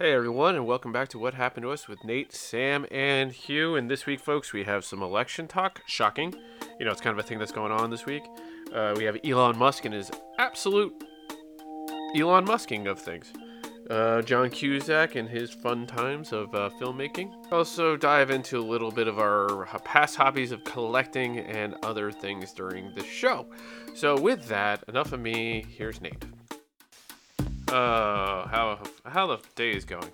Hey everyone, and welcome back to What Happened to Us with Nate, Sam, and Hugh. And this week, folks, we have some election talk. Shocking. You know, it's kind of a thing that's going on this week. Uh, we have Elon Musk and his absolute Elon Musking of things. Uh, John Cusack and his fun times of uh, filmmaking. Also, dive into a little bit of our past hobbies of collecting and other things during the show. So, with that, enough of me. Here's Nate. Uh, how how the day is going?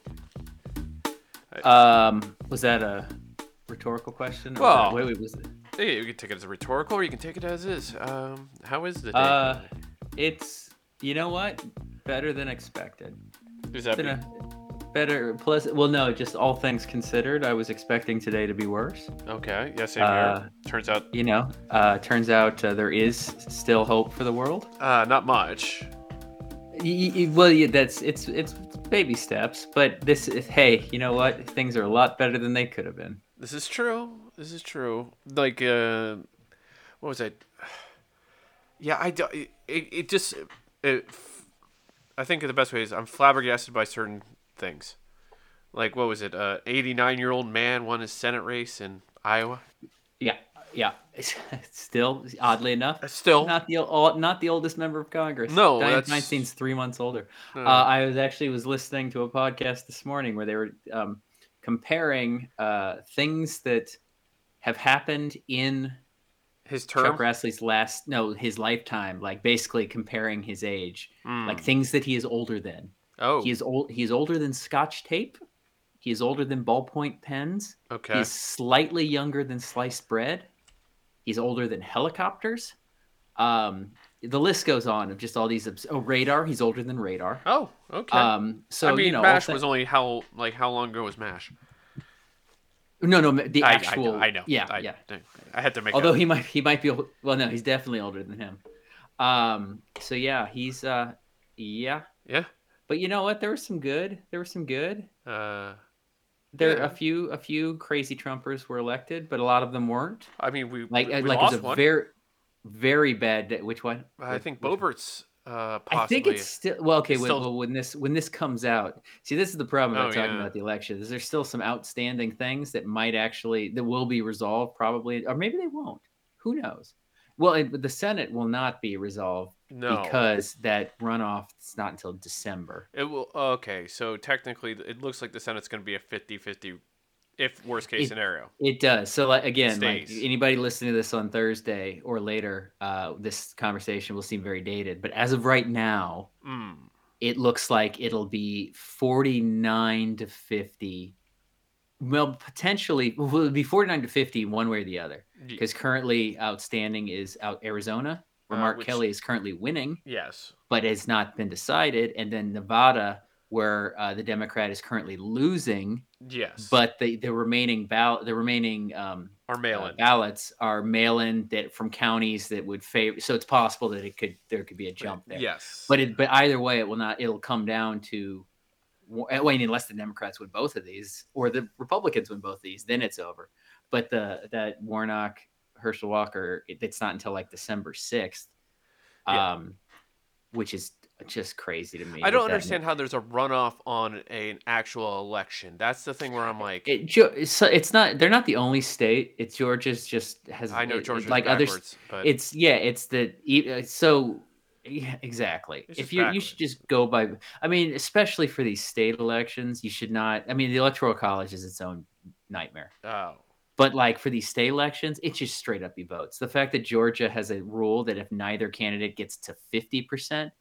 Um, was that a rhetorical question? or Well, that- wait, wait, was it? Hey, you can take it as a rhetorical, or you can take it as is. Um, how is the day? Uh, it's you know what, better than expected. is that a better plus. Well, no, just all things considered, I was expecting today to be worse. okay? Yes, same uh. Turns out, You know, uh, turns out uh, there is still hope for the world. uh, not much. Y- y- well, yeah, that's it's it's baby steps, but this is hey, you know what? Things are a lot better than they could have been. This is true. This is true. Like, uh, what was it? Yeah, I do, it, it just it, I think the best way is I'm flabbergasted by certain things. Like, what was it? Uh, 89 year old man won his Senate race in Iowa. Yeah, yeah. Still, oddly enough, Still, not the not the oldest member of Congress. No, that's- Feinstein's three months older. Uh, Uh, I was actually was listening to a podcast this morning where they were um, comparing uh, things that have happened in his term. Chuck Grassley's last no his lifetime, like basically comparing his age, Mm. like things that he is older than. oh, He is old. He is older than Scotch tape. He is older than ballpoint pens. okay. He's slightly younger than sliced bread. He's older than helicopters. Um, the list goes on of just all these. Obs- oh, radar. He's older than radar. Oh, okay. Um, so I mean, you know, Mash was only how like how long ago was Mash? no, no, the I- actual. I, know, I know. Yeah, I, yeah. I had to make. Although he might, he might be. Well, no, he's definitely older than him. Um, so yeah, he's. Uh, yeah, yeah. but you know what? There was some good. There was some good. Uh, There Yeah. a few a few crazy Trumpers were elected, but a lot of them weren't. I mean, we Like we, uh, we like it was a one. very very bad. day. Which one? I Which- think? Boebert's uh, possibly. I think it's still well. Okay, when, still- well, when this when this comes out, see, this is the problem about Oh, talking yeah. about the election. Is there's still some outstanding things that might actually that will be resolved probably, or maybe they won't. Who knows? Well, it, the Senate will not be resolved no. because that runoff is not until December. it will. Okay, so technically, it looks like the Senate's going to be a 50-50 if worst case It- scenario. It does. So, like again, like anybody listening to this on Thursday or later, uh, this conversation will seem very dated. But as of right now, Mm. it looks like it'll be 49 to 50 well potentially well, it'll be 49 to 50 one way or the other because currently outstanding is out arizona where Uh, mark which- kelly is currently winning yes. but has not been decided and then nevada where uh, the democrat is currently losing Yes. but the, the remaining ballot the remaining um, or mail uh, in. ballots are mail-in that from counties that would favor so it's possible that it could there could be a jump there Yes. but it, but either way, it will not. It'll come down to, I mean, unless the Democrats win both of these or the Republicans win both of these, then it's over. But the that Warnock, Herschel Walker, it, it's not until like December sixth, Yeah. um, which is just crazy to me. I don't understand how there's a runoff on an actual election. That's the thing where I'm like, It, it's, it's not. They're not the only state. It's Georgia's. Just has. I know Georgia's like other. backwards, but It's yeah. It's the uh, so. Yeah, exactly. It's if you you should just go by. I mean, especially for these state elections, you should not. I mean, the electoral college is its own nightmare. oh, But like for these state elections, it's just straight up be votes. The fact that Georgia has a rule that if neither candidate gets to fifty percent,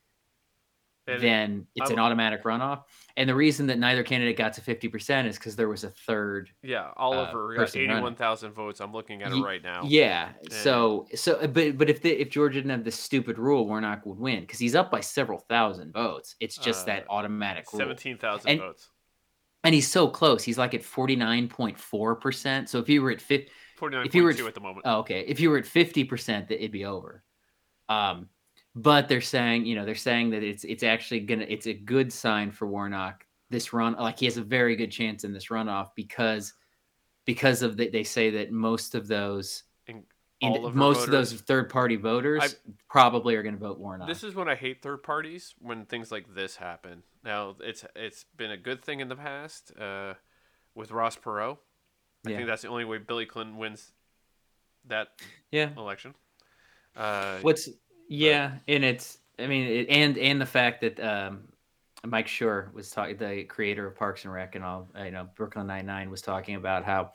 And then it's I'm- an automatic runoff. And the reason that neither candidate got to fifty percent is because there was a third yeah, Oliver got uh, eighty-one thousand votes. I'm looking at it right now. Yeah. And- So so but but if the, if Georgia didn't have this stupid rule, Warnock would win because he's up by several thousand votes. It's just that Uh, automatic rule. seventeen thousand votes. And he's so close. He's like at forty nine point four percent. So if you were at fifty, Forty-nine if you were point at- at the moment. oh, okay, if you were at fifty percent, that it'd be over. Um, but they're saying you know they're saying that it's it's actually gonna it's a good sign for Warnock this run like he has a very good chance in this runoff because because of the, they say that most of those And of most of those third party voters I- probably are going to vote Warnock. This is when I hate third parties when things like this happen. Now it's it's been a good thing in the past uh, with Ross Perot. I Yeah. think that's the only way Billy Clinton wins that yeah. election. Uh, What's yeah, and it's I mean, it, and and the fact that um, Mike Schur was talking, the creator of Parks and Rec and all, uh, you know, Brooklyn Nine Nine was talking about how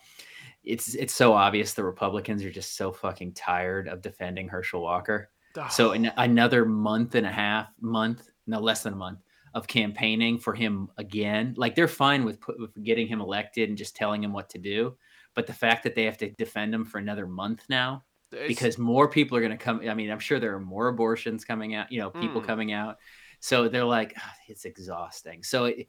it's it's so obvious the Republicans are just so fucking tired of defending Herschel Walker. So in another month and a half, month, no less than a month of campaigning for him again, like they're fine with, put, with getting him elected and just telling him what to do. But the fact that they have to defend him for another month now, It's- because more people are going to come. I mean, I'm sure there are more abortions coming out, you know, people Mm. coming out. So they're like, "Ah, it's exhausting. So it,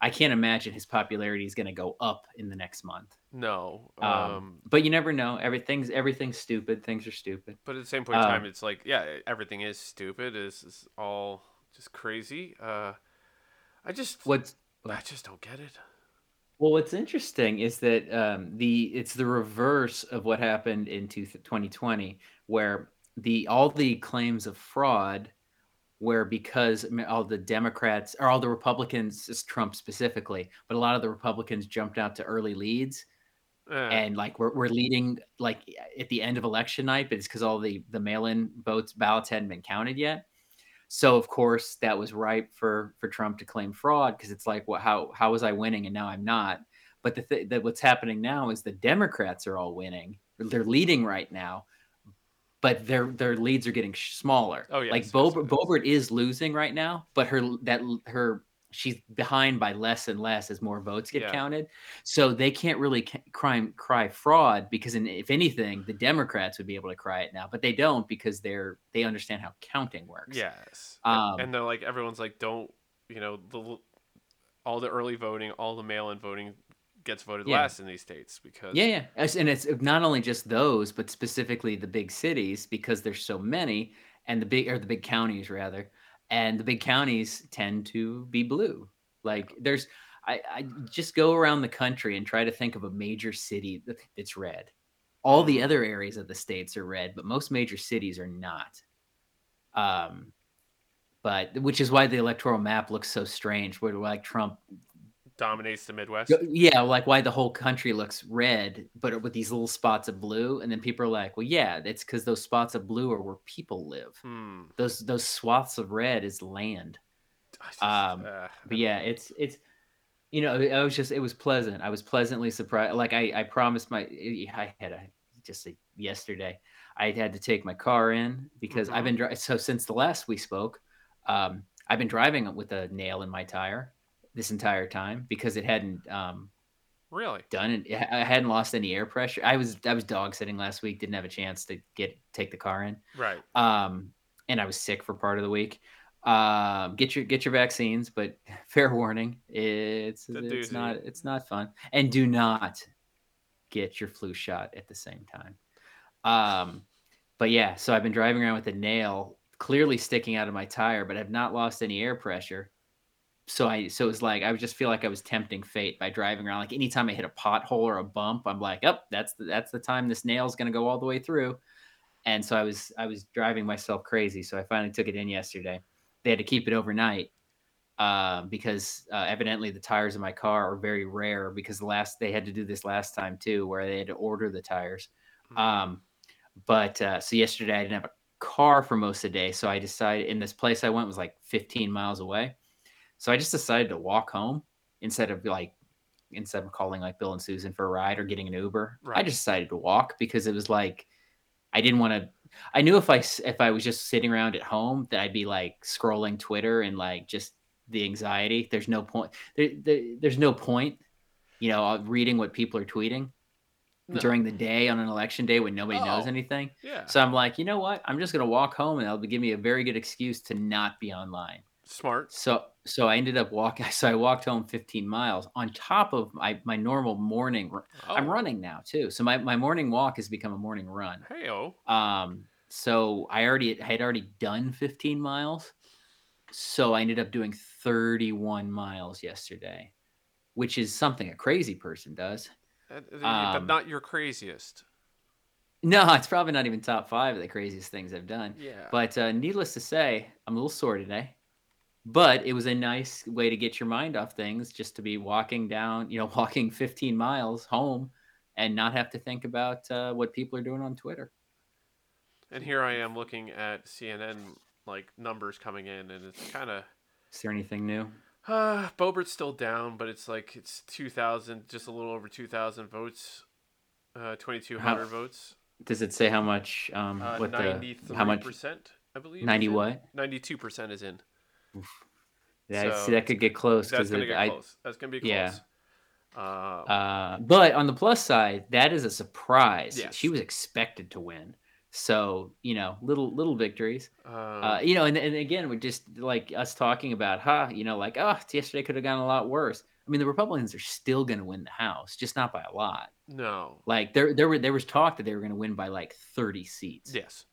I can't imagine his popularity is going to go up in the next month. no, Um, um, but you never know. Everything's everything's stupid. Things are stupid. but at the same point in time, um, it's like yeah, everything is stupid. Is is all just crazy. Uh, I just What's I just don't get it. Well, what's interesting is that um, the it's the reverse of what happened in two, 2020, where the all the claims of fraud, where because all the Democrats or all the Republicans, Trump specifically, but a lot of the Republicans jumped out to early leads, Eh, and like we're, we're leading like at the end of election night, but it's because all the the mail-in votes ballots hadn't been counted yet. So of course that was ripe for for Trump to claim fraud because it's like, well, how how was I winning and now I'm not? But the th- that what's happening now is the Democrats are all winning. They're leading right now, but their their leads are getting smaller. Oh, yes, like yes. Boebert is losing right now, but her that her she's behind by less and less as more votes get Yeah. counted. So they can't really ca- cry cry fraud because, in, if anything, the Democrats would be able to cry it now, but they don't because they're they understand how counting works. Yes. And- Um, and they're like everyone's like don't you know the all the early voting, all the mail-in voting gets voted Yeah. last in these states because Yeah, yeah, and it's not only just those, but specifically the big cities because there's so many, and the big or the big counties rather, and the big counties tend to be blue. Like there's, I, I just go around the country and try to think of a major city that's red. All the other areas of the states are red, but most major cities are not. Um, but which is why the electoral map looks so strange. Where like Trump dominates the Midwest. Yeah, like why the whole country looks red, but with these little spots of blue, and then people are like, "Well, yeah, it's because those spots of blue are where people live. Hmm. Those those swaths of red is land." Just, Um, uh, But yeah, it's it's you know, I was just it was pleasant. I was pleasantly surprised. Like I I promised my I had a just a, yesterday I had to take my car in because I've been dri- so since the last we spoke, um, I've been driving with a nail in my tire this entire time because it hadn't um, really. done it. I hadn't lost any air pressure. I was I was dog sitting last week. Didn't have a chance to get take the car in. Right. Um, and I was sick for part of the week. Um, get your get your vaccines, but fair warning, it's it's not it's not fun. And do not get your flu shot at the same time. Um, but yeah, so I've been driving around with a nail clearly sticking out of my tire, but I've not lost any air pressure. So I so it's like I would just feel like I was tempting fate by driving around. Like anytime I hit a pothole or a bump, I'm like, oh, that's the, that's the time this nail's gonna go all the way through. And so I was I was driving myself crazy. So I finally took it in yesterday. They had to keep it overnight uh, because uh, evidently the tires in my car are very rare. Because the last they had to do this last time too, where they had to order the tires. Mhm. Um, but uh, so yesterday I didn't have a car for most of the day, so I decided in this place I went was like 15 miles away. So I just decided to walk home instead of like instead of calling like Bill and Susan for a ride or getting an Uber. I just decided to walk because it was like I didn't want to. I knew if I if I was just sitting around at home that I'd be like scrolling Twitter and like just the anxiety. There's no point. There, there, there's no point. You know, reading what people are tweeting No. during the day on an election day when nobody knows Oh. anything. Yeah. So I'm like, you know what? I'm just gonna walk home, and that'll give me a very good excuse to not be online. Smart. So so I ended up walking. So I walked home 15 miles on top of my my normal morning. ru- I'm Oh. running now too. So my my morning walk has become a morning run. Hey oh. Um, so I already I had already done 15 miles. So I ended up doing 31 miles yesterday, which is something a crazy person does. Uh, But Um, not your craziest. No, it's probably not even top five of the craziest things I've done. Yeah. But uh, needless to say, I'm a little sore today. But it was a nice way to get your mind off things, just to be walking down, you know, walking 15 miles home, and not have to think about uh, what people are doing on Twitter. And here I am looking at CNN like numbers coming in, and it's kind of. Is there anything new? Uh, Boebert's still down, but it's like it's two thousand, just a little over two thousand votes, uh, twenty two hundred votes. Does it say how much? Um, Uh, what the how much? percent, I believe. Ninety what? Ninety two percent is in. Yeah, So see, that could get close That's gonna get I. close. That's gonna be close. Yeah. Uh, Uh, but on the plus side, that is a surprise. Yes. She was expected to win, so you know, little little victories. um, Uh, you know, and, and again, we're just like us talking about, huh? You know, like, oh, yesterday could have gone a lot worse. I mean, the Republicans are still going to win the House, just not by a lot. no. Like there, there were there was talk that they were going to win by like thirty seats. Yes.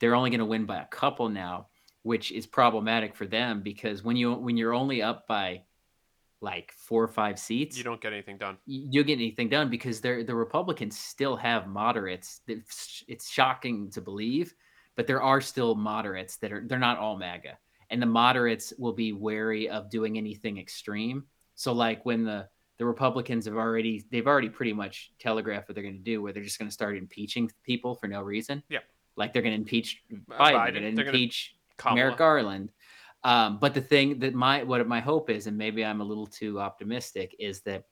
They're only going to win by a couple now, which is problematic for them because when you when you're only up by like four or five seats, You don't get anything done. y- you'll get anything done because they're the Republicans still have moderates. It's, it's shocking to believe, but there are still moderates that are they're not all MAGA, and the moderates will be wary of doing anything extreme. So like when the the Republicans have already they've already pretty much telegraphed what they're going to do, where they're just going to start impeaching people for no reason. Yeah. like they're going to impeach Biden, Uh, they're Biden, going gonna- impeach Kamala. Merrick Garland. Um, but the thing that my what my hope is, and maybe I'm a little too optimistic, is that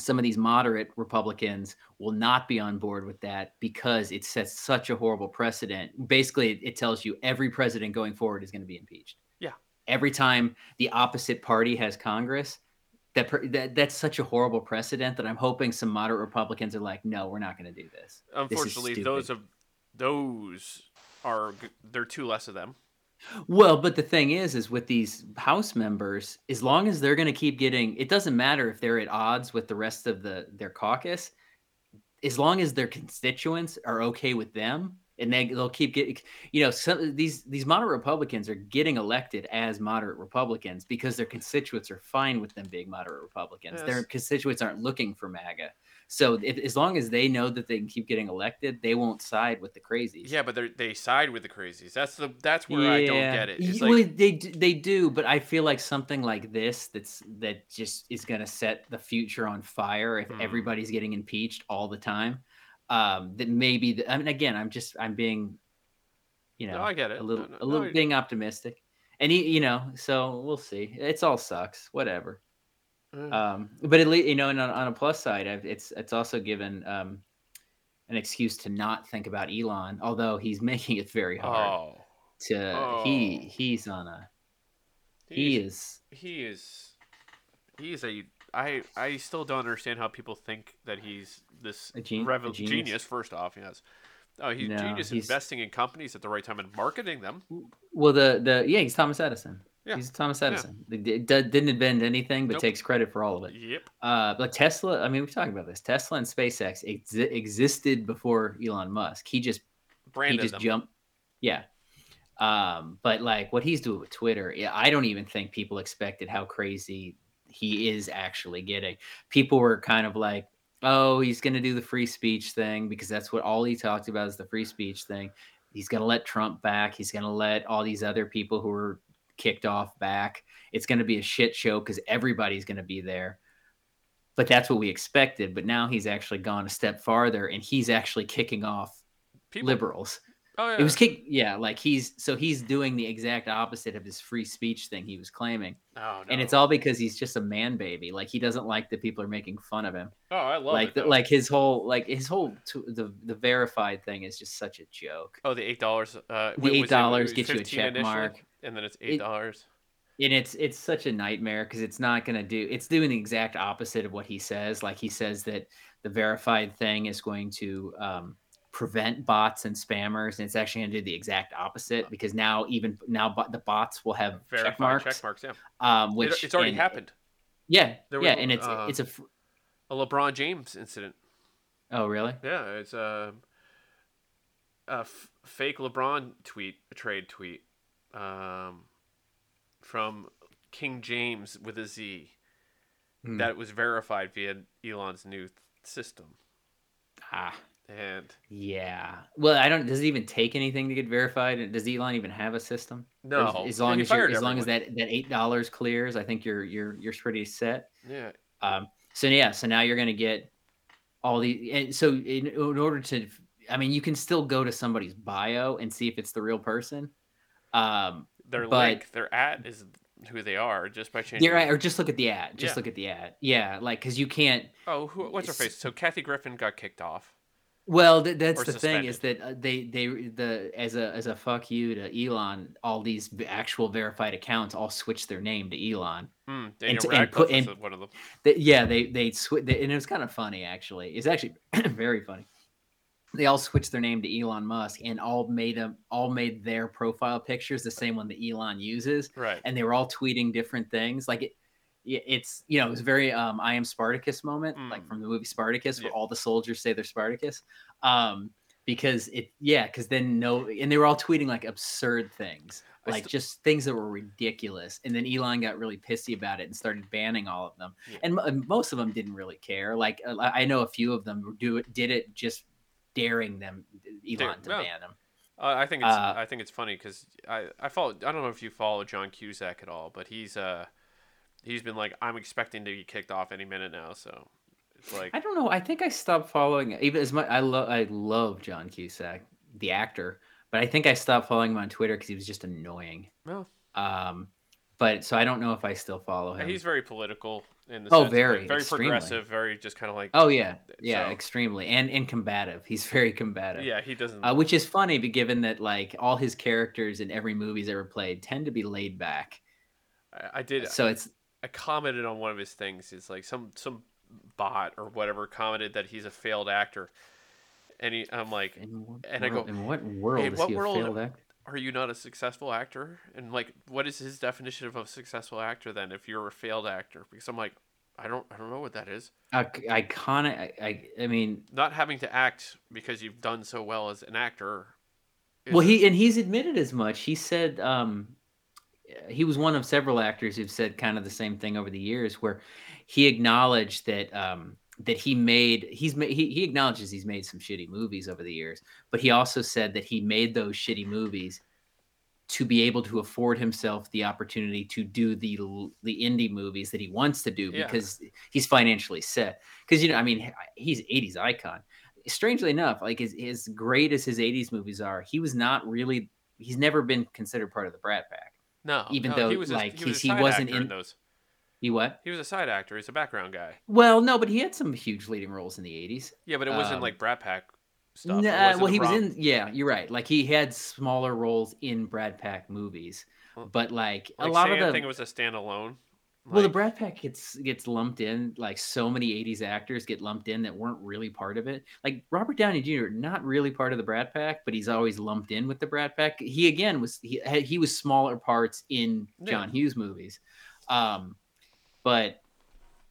some of these moderate Republicans will not be on board with that because it sets such a horrible precedent. Basically, it tells you every president going forward is going to be impeached. Yeah. Every time the opposite party has Congress, that, that that's such a horrible precedent that I'm hoping some moderate Republicans are like, no, we're not going to do this. Unfortunately, stupid. those of those are there are two less of them. Well, but the thing is, is with these House members, as long as they're going to keep getting, it doesn't matter if they're at odds with the rest of the their caucus, as long as their constituents are okay with them, and they they'll keep getting, you know, some these these moderate Republicans are getting elected as moderate Republicans because their constituents are fine with them being moderate Republicans. Their constituents aren't looking for MAGA. So if, as long as they know that they can keep getting elected, they won't side with the crazies. Yeah, but they they side with the crazies. That's the that's where I don't get it. It's Y- like they they do, but I feel like something like this that's that just is going to set the future on fire if Hmm. everybody's getting impeached all the time. Um, that maybe the, I mean again, I'm just I'm being, you know, No, I get it. a little No, no, a little being optimistic, and he, you know, so we'll see. It's all sucks, whatever. Uh, Um, but at least you know, and on, on a plus side, I've, it's it's also given um, an excuse to not think about Elon, although he's making it very hard oh, to he Oh. he's on a he he's- is he is he's a I I still don't understand how people think that he's this gen- genius. genius? First off, yes. Oh, he's No, genius he's- investing in companies at the right time and marketing them. well the the yeah he's Thomas Edison Yeah. he's Thomas Edison d- d- didn't invent anything but Nope. takes credit for all of it Yep. uh but Tesla I mean we've talked about this Tesla and SpaceX exi- existed before Elon Musk he just Branded he just them. jumped yeah um but like what he's doing with Twitter yeah I don't even think people expected how crazy he is actually getting people were kind of like oh, he's going to do the free speech thing because that's what all he talked about is the free speech thing. He's going to let Trump back. He's going to let all these other people who were kicked off back. It's going to be a shit show because everybody's going to be there. But that's what we expected. But now he's actually gone a step farther and he's actually kicking off People, liberals. Oh yeah. It was kick, yeah, like he's so he's doing the exact opposite of his free speech thing he was claiming, Oh, no. and it's all because he's just a man baby. Like he doesn't like that people are making fun of him Oh, I love like it. the, like his whole like his whole t- the the verified thing is just such a joke oh, the eight dollars. Uh, The what was it? $8 It gets you a check initially, mark. And then it's eight dollars. and it's it's such a nightmare because it's not going to do it's doing the exact opposite of what he says like he says that the verified thing is going to um, prevent bots and spammers and it's actually going to do the exact opposite because now even now the bots will have Verified check marks check marks. Yeah, um It- which it's already and- happened. yeah There yeah was, and it's uh, it's a fr- A LeBron James incident. oh really Yeah, it's a, a f- fake LeBron tweet, a trade tweet, um, from King James with a Z Hmm. that was verified via Elon's new th- system. ah and Yeah. Well, I don't. Does it even take anything to get verified? Does Elon even have a system? No, As, as long as you're, as long as that that eight dollars clears, I think you're you're you're pretty set. yeah, Um, so yeah, so now you're going to get all the. And so in, in order to, I mean, you can still go to somebody's bio and see if it's the real person. Um, their but- link, their at is who they are just by changing. yeah, right. Or just look at the ad. Just Yeah. look at the ad. Yeah, like because you can't. Oh, who, what's her face? So Kathy Griffin got kicked off. Well, th- that's the thing is that uh, they they the as a as a fuck you to Elon, all these actual verified accounts all switch their name to Elon. Hmm, Daniel to- and Radcliffe put- and- one of them. They, yeah, they they switch, and it was kind of funny actually. It's actually very funny. They all switched their name to Elon Musk and all made them all made their profile pictures the same one that Elon uses, Right. and they were all tweeting different things. Like it, it- it's you know it was very um I am Spartacus moment, like Mm. from the movie Spartacus, where Yeah. all the soldiers say they're Spartacus. Um, because it yeah, because then no, and they were all tweeting like absurd things, like st- just things that were ridiculous. And then Elon got really pissy about it and started banning all of them. Yeah. And, and most of them didn't really care. Like uh, I I know a few of them do it, did it just daring them Elon to yeah. ban them. Uh, I think it's Uh, I think it's funny because I I follow I don't know if you follow John Cusack at all, but he's uh he's been like I'm expecting to be kicked off any minute now, so it's like I don't know. I think I stopped following even as much. I love I love John Cusack, the actor, but I think I stopped following him on Twitter because he was just annoying. well, Um, but so I don't know if I still follow him. he's very political in the Oh, sense like, very, very extremely. progressive, very just kind of like oh yeah, yeah, So- extremely and and combative. He's very combative. yeah he doesn't Uh, which is funny, but given that like all his characters in every movie he's ever played tend to be laid back, I, I did so it's I commented on one of his things. It's like some some bot or whatever commented that he's a failed actor, and he, I'm like, in what, And I go, in what world "In is what he a world- failed actor? Are you not a successful actor? And like, what is his definition of a successful actor then? If you're a failed actor, because I'm like, I don't I don't know what that is. Uh, iconic. I, I I mean, Not having to act because you've done so well as an actor. well he and he's admitted as much he said um he was one of several actors who've said kind of the same thing over the years where he acknowledged that um that he made he's made he, he acknowledges he's made some shitty movies over the years but he also said that he made those shitty movies to be able to afford himself the opportunity to do the the indie movies that he wants to do Yeah. because he's financially set because you know i mean he's 80s icon strangely enough like as, as great as his 80s movies are he was not really he's never been considered part of the brat pack no, even no, though, he was a, like, he, was a he wasn't actor in- those. He what He was a side actor. He's a background guy. well no but he had some huge leading roles in the 80s Yeah, but it wasn't Um, like Brat Pack stuff. Nah, well, he was in. Yeah, you're right. Like he had smaller roles in Brat Pack movies, but like, Like a lot of the anything was a standalone. well, the Brat Pack gets gets lumped in. Like so many '80s actors get lumped in that weren't really part of it. Like Robert Downey Jr. not really part of the Brat Pack, but he's always lumped in with the Brat Pack. He again was he he was smaller parts in Yeah. John Hughes movies, um, but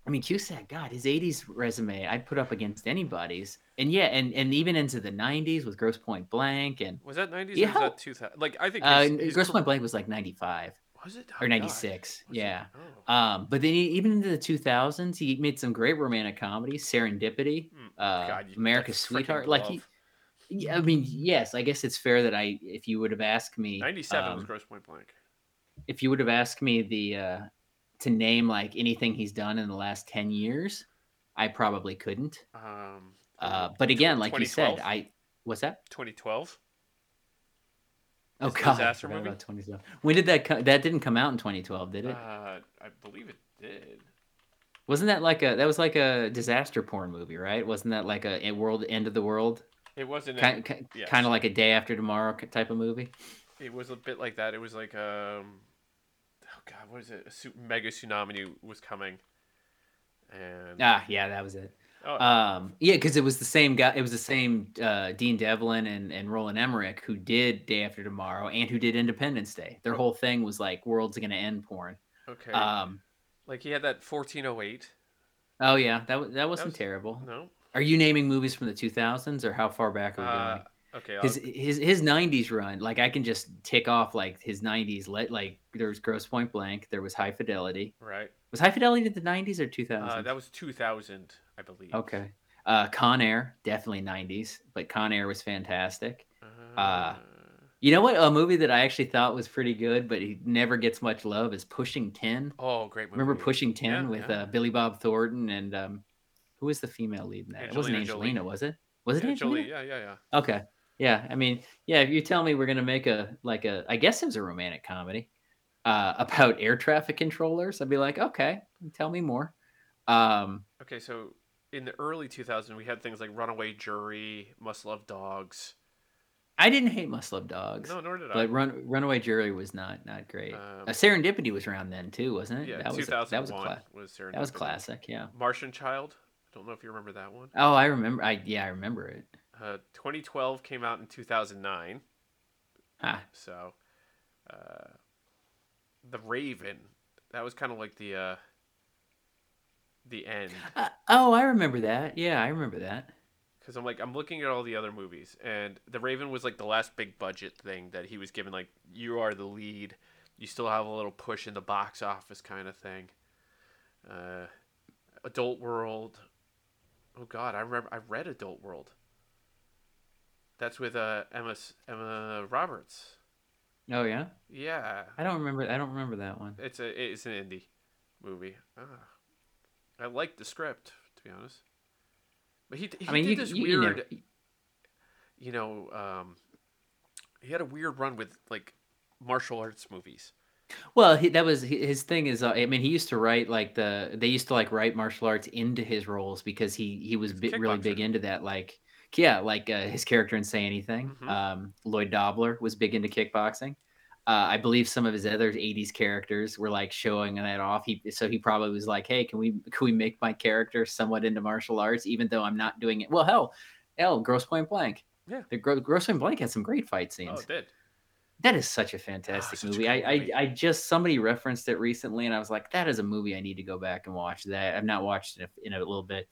I mean, Cusack, God, his '80s resume, I'd put up against anybody's, and yeah, and and even into the '90s with Grosse Pointe Blank, and Was that 90s or Yeah. was that 2000? Like, I think uh, he's, he's Gross cl- Point Blank was like '95 was it? or Oh, God. '96, Was it? yeah. Oh. Um, but then he, even into the 2000s, he made some great romantic comedies, Serendipity, Mm, uh, God, America's Sweetheart. Like he, yeah, I mean, yes, I guess it's fair that I, if you would have asked me, 97 was um, Grosse Pointe Blank. if you would have asked me the uh, to name like anything he's done in the last 10 years, I probably couldn't. Um, Uh, but again, like you said, I what's that? 2012. Oh Is God, disaster movie? about 2012. When did that come? That didn't come out in 2012, did it? Uh, I believe it did. Wasn't that like a that was like a disaster porn movie, right? Wasn't that like a, a world end of the world, It wasn't. kind, yes. kind of like a day after tomorrow type of movie? it was a bit like that. It was like um, God, what is it? A su- mega tsunami was coming, and Ah, yeah, that was it. oh, Um, yeah, because it was the same guy. It was the same uh, Dean Devlin and and Roland Emmerich who did Day After Tomorrow and who did Independence Day. Their Oh. whole thing was like world's gonna end porn. okay. Um, like he had that 1408. oh yeah, that was that wasn't was- terrible. No. Are you naming movies from the 2000s or how far back are we Uh, going? Okay. I'll- his his his 90s run like i can just tick off like his 90s let like there was grosse pointe blank there was high fidelity right. was high fidelity in the 90s or 2000 Uh, that was 2000, I believe. okay Uh, Con Air, definitely 90s, but Con Air was fantastic. Uh, You know what? A movie that I actually thought was pretty good, but he never gets much love is Pushing Tin. oh, great movie. Remember Pushing Tin Yeah, with yeah. Uh, Billy Bob Thornton and um, who was the female lead in that? it wasn't Angelina Jolie. Was it? Was it Yeah, Angelina? Jolie, yeah, yeah, yeah. Okay. Yeah, I mean, yeah, if you tell me we're gonna make a like a I guess it was a romantic comedy uh about air traffic controllers, I'd be like, okay, tell me more. Um Okay, so in the early 2000s, we had things like Runaway Jury, Must Love Dogs. I didn't hate Must Love Dogs, No, nor did I. but Run Runaway Jury was not not great. Um, uh, Serendipity was around then too, wasn't it? yeah, that was a, 2001 that was a cla- was that was classic, yeah. Martian Child. I don't know if you remember that one. Oh, I remember. I yeah, I remember it. Uh, 2012 came out in 2009. Ah, So, uh, The Raven. That was kind of like the uh, the end. uh, oh, I remember that. Yeah, I remember that. Because I'm like, I'm looking at all the other movies, and The Raven was like the last big budget thing that he was given. Like, you are the lead. You still have a little push in the box office kind of thing. Uh, Adult World. Oh God, I remember. I read Adult World. That's with uh, Emma Emma Roberts. Oh yeah, Yeah, I don't remember. I don't remember that one. it's a it's an indie movie. Ah. I liked the script to be honest, but he he I mean, did you, this you, you weird. never- you know, um, he had a weird run with like martial arts movies. Well, he, that was his thing. Is uh, I mean, he used to write like the they used to like write martial arts into his roles because he he was bi- really big into that. Like, yeah, like uh, his character in Say Anything. Mhm. Um, Lloyd Dobler was big into kickboxing. Uh, I believe some of his other '80s characters were like showing that off. He so he probably was like, "Hey, can we can we make my character somewhat into martial arts, even though I'm not doing it?" Well, hell, hell, Grosse Pointe Blank. Yeah. the Gro- Grosse Pointe Blank had some great fight scenes. Oh, it did. That is such a fantastic such movie. good I, movie. I I just somebody referenced it recently, and I was like, that is a movie I need to go back and watch. That I've not watched it in a little bit.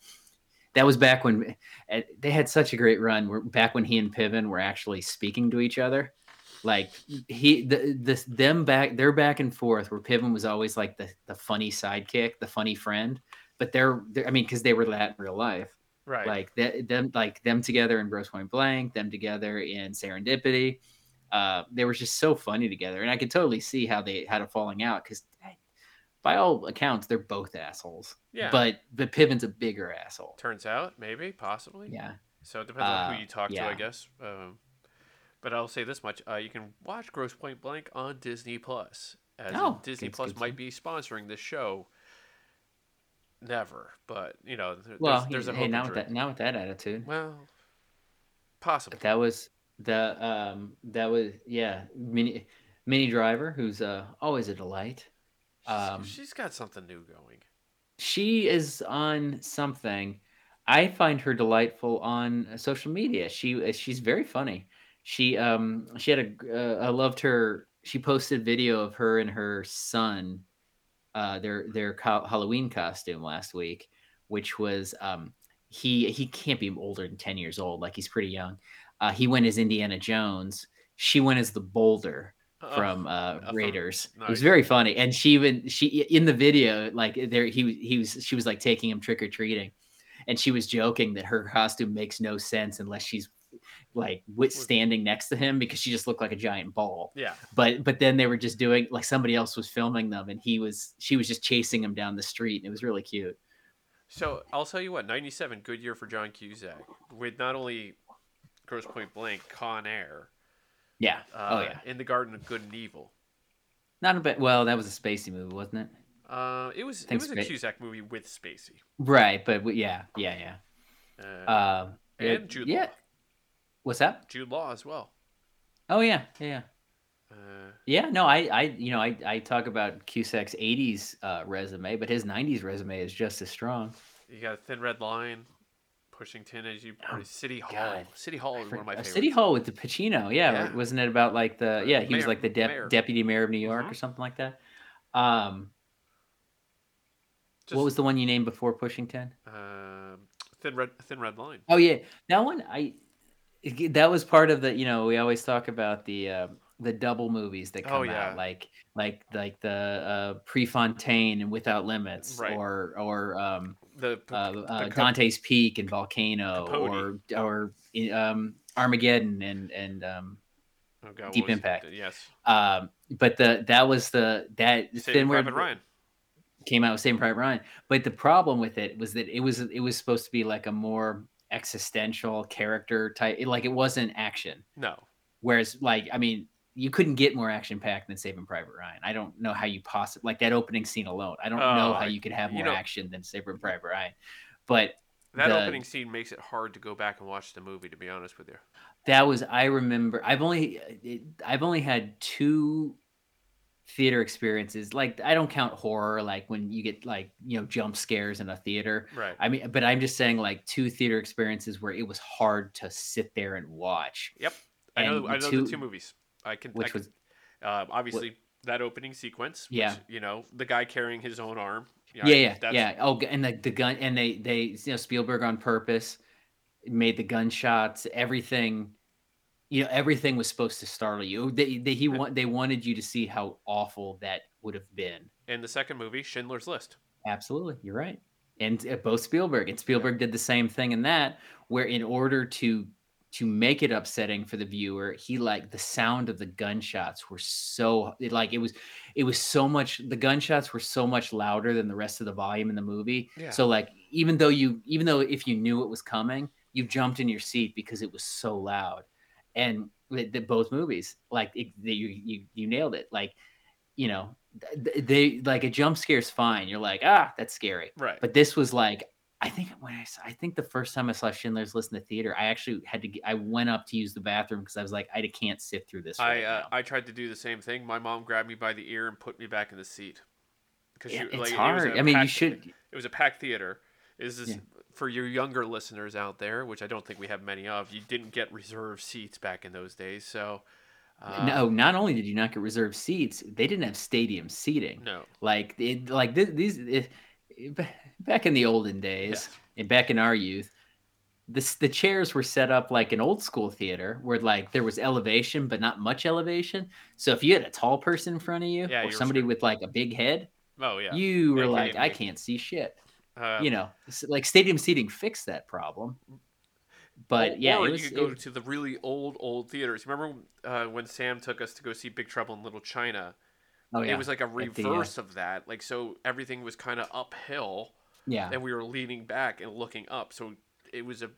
That was back when eh, they had such a great run. Back when he and Piven were actually speaking to each other, like he the this them back they're back and forth. Where Piven was always like the the funny sidekick, the funny friend, but they're, they're I mean because they were that in real life Right. like that them like them together in Grosse Pointe Blank, them together in Serendipity. Uh, they were just so funny together, and I could totally see how they had a falling out because, by all accounts, they're both assholes. yeah. But but Piven's a bigger asshole. turns out maybe possibly. Yeah. So it depends on Uh, who you talk to, I guess. Um, but I'll say this much: uh, you can watch Grosse Pointe Blank on Disney Plus. As Oh, Disney good- Plus good might be sponsoring this show. Never, but you know, there- Well, there's, there's a hey, now with that now with that attitude, Well, possible. that was the um that was yeah Minnie Minnie Driver who's uh always a delight. She's- Um, she's got something new going. she is on something. I find her delightful on uh, social media. She she's very funny. She um she had a uh, I loved her. She posted video of her and her son, uh their their co- Halloween costume last week, which was um he he can't be older than ten years old. Like he's pretty young. Uh, he went as Indiana Jones. She went as the Boulder from uh, Raiders. It nice. was very funny, and she even she in the video like there he was he was she was like taking him trick or treating, and she was joking that her costume makes no sense unless she's like standing next to him because she just looked like a giant ball. yeah. But but then they were just doing like somebody else was filming them, and he was she was just chasing him down the street, and it was really cute. So I'll tell you what, '97, good year for John Cusack, with not only Grosse Pointe Blank, Con Air, Yeah. uh, oh yeah. In the Garden of Good and Evil. Not a bit. Well, that was a Spacey movie, wasn't it? Uh, it was it was a Cusack movie with Spacey Right. But w- yeah, yeah, uh, yeah. Um, and it- Jude yeah. Law. What's that? Jude Law as well. Oh yeah, yeah. yeah. Uh, Yeah, no, I, I, you know, I, I talk about Cusack's '80s uh, resume, but his '90s resume is just as strong. you got a Thin Red Line, Pushing Tin as you Oh, City Hall. God. City Hall is one of my Uh, favorites. City Hall with the Pacino, yeah, Yeah. wasn't it about like the yeah he was like the dep- mayor. deputy mayor of New York Mhm. or something like that. Um, Just, what was the one you named before Pushing Tin? um, Thin Red Thin Red Line? Oh yeah, that one I that was part of the you know we always talk about the uh, the double movies that Oh, come yeah. out, like like like the uh, Prefontaine and Without Limits, Right. or or um, The, p- uh, the uh, Dante's Peak and Volcano, Capote. or or um, Armageddon and and um, oh, God, Deep it? Impact. Yes. um, but the that was the that Saving then Private Ryan. came out with Saving Private Ryan. But the problem with it was that it was it was supposed to be like a more existential character type. Like it wasn't action. No. Whereas, like, I mean, you couldn't get more action packed than Saving Private Ryan. I don't know how you possibly like that opening scene alone. I don't know Oh, how you could have you more know- action than Saving Private Ryan. But That The- opening scene makes it hard to go back and watch the movie. To be honest with you. that was I remember. I've only it, I've only had two theater experiences. Like I don't count horror, like when you get like you know jump scares in a theater. Right. I mean, but I'm just saying like two theater experiences where it was hard to sit there and watch. Yep. I know. I know two- the two movies. I can. I Which can, was uh, obviously that opening sequence. Which, Yeah. you know the guy carrying his own arm. yeah, I- yeah, yeah. Oh, and the the gun and they they you know Spielberg on purpose made the gunshots everything. You know everything was supposed to startle you. They, they he want they wanted you to see how awful that would have been. And the second movie, Schindler's List. Absolutely, you're right. And uh, both Spielberg and Spielberg did the same thing in that, where in order to to make it upsetting for the viewer, he like the sound of the gunshots were so it, like it was it was so much the gunshots were so much louder than the rest of the volume in the movie. Yeah. So like even though you even though if you knew it was coming, you jumped in your seat because it was so loud. And the, the, both movies, like it, they, you you you nailed it. Like you know they like a jump scare's fine. You're like ah that's scary. Right. But this was like, I think when I, I think the first time I saw Schindler's List in the theater, I actually had to, I went up to use the bathroom because I was like, I can't sit through this. I Right uh, now. I tried to do the same thing. My mom grabbed me by the ear and put me back in the seat. Because Yeah, it's like, it hard. a I mean, you should. It was a packed theater. Is this Yeah. for your younger listeners out there, which I don't think we have many of? You didn't get reserved seats back in those days, so uh, no, not only did you not get reserved seats, they didn't have stadium seating. no, Like, it, like th- these, it, it- back in the olden days, and back in our youth, this the chairs were set up like an old school theater where like there was elevation but not much elevation. So if you had a tall person in front of you Yeah, or somebody with like a big head, oh yeah, you were They like, can't I can't see shit. Uh, you know, like stadium seating fixed that problem. But or, yeah, or it was, you could go it- to the really old old theaters. Remember uh, when Sam took us to go see Big Trouble in Little China? Oh yeah, It was like a the, uh, reverse of that. Like so, everything was kind of uphill, yeah, and we were leaning back and looking up. So it was a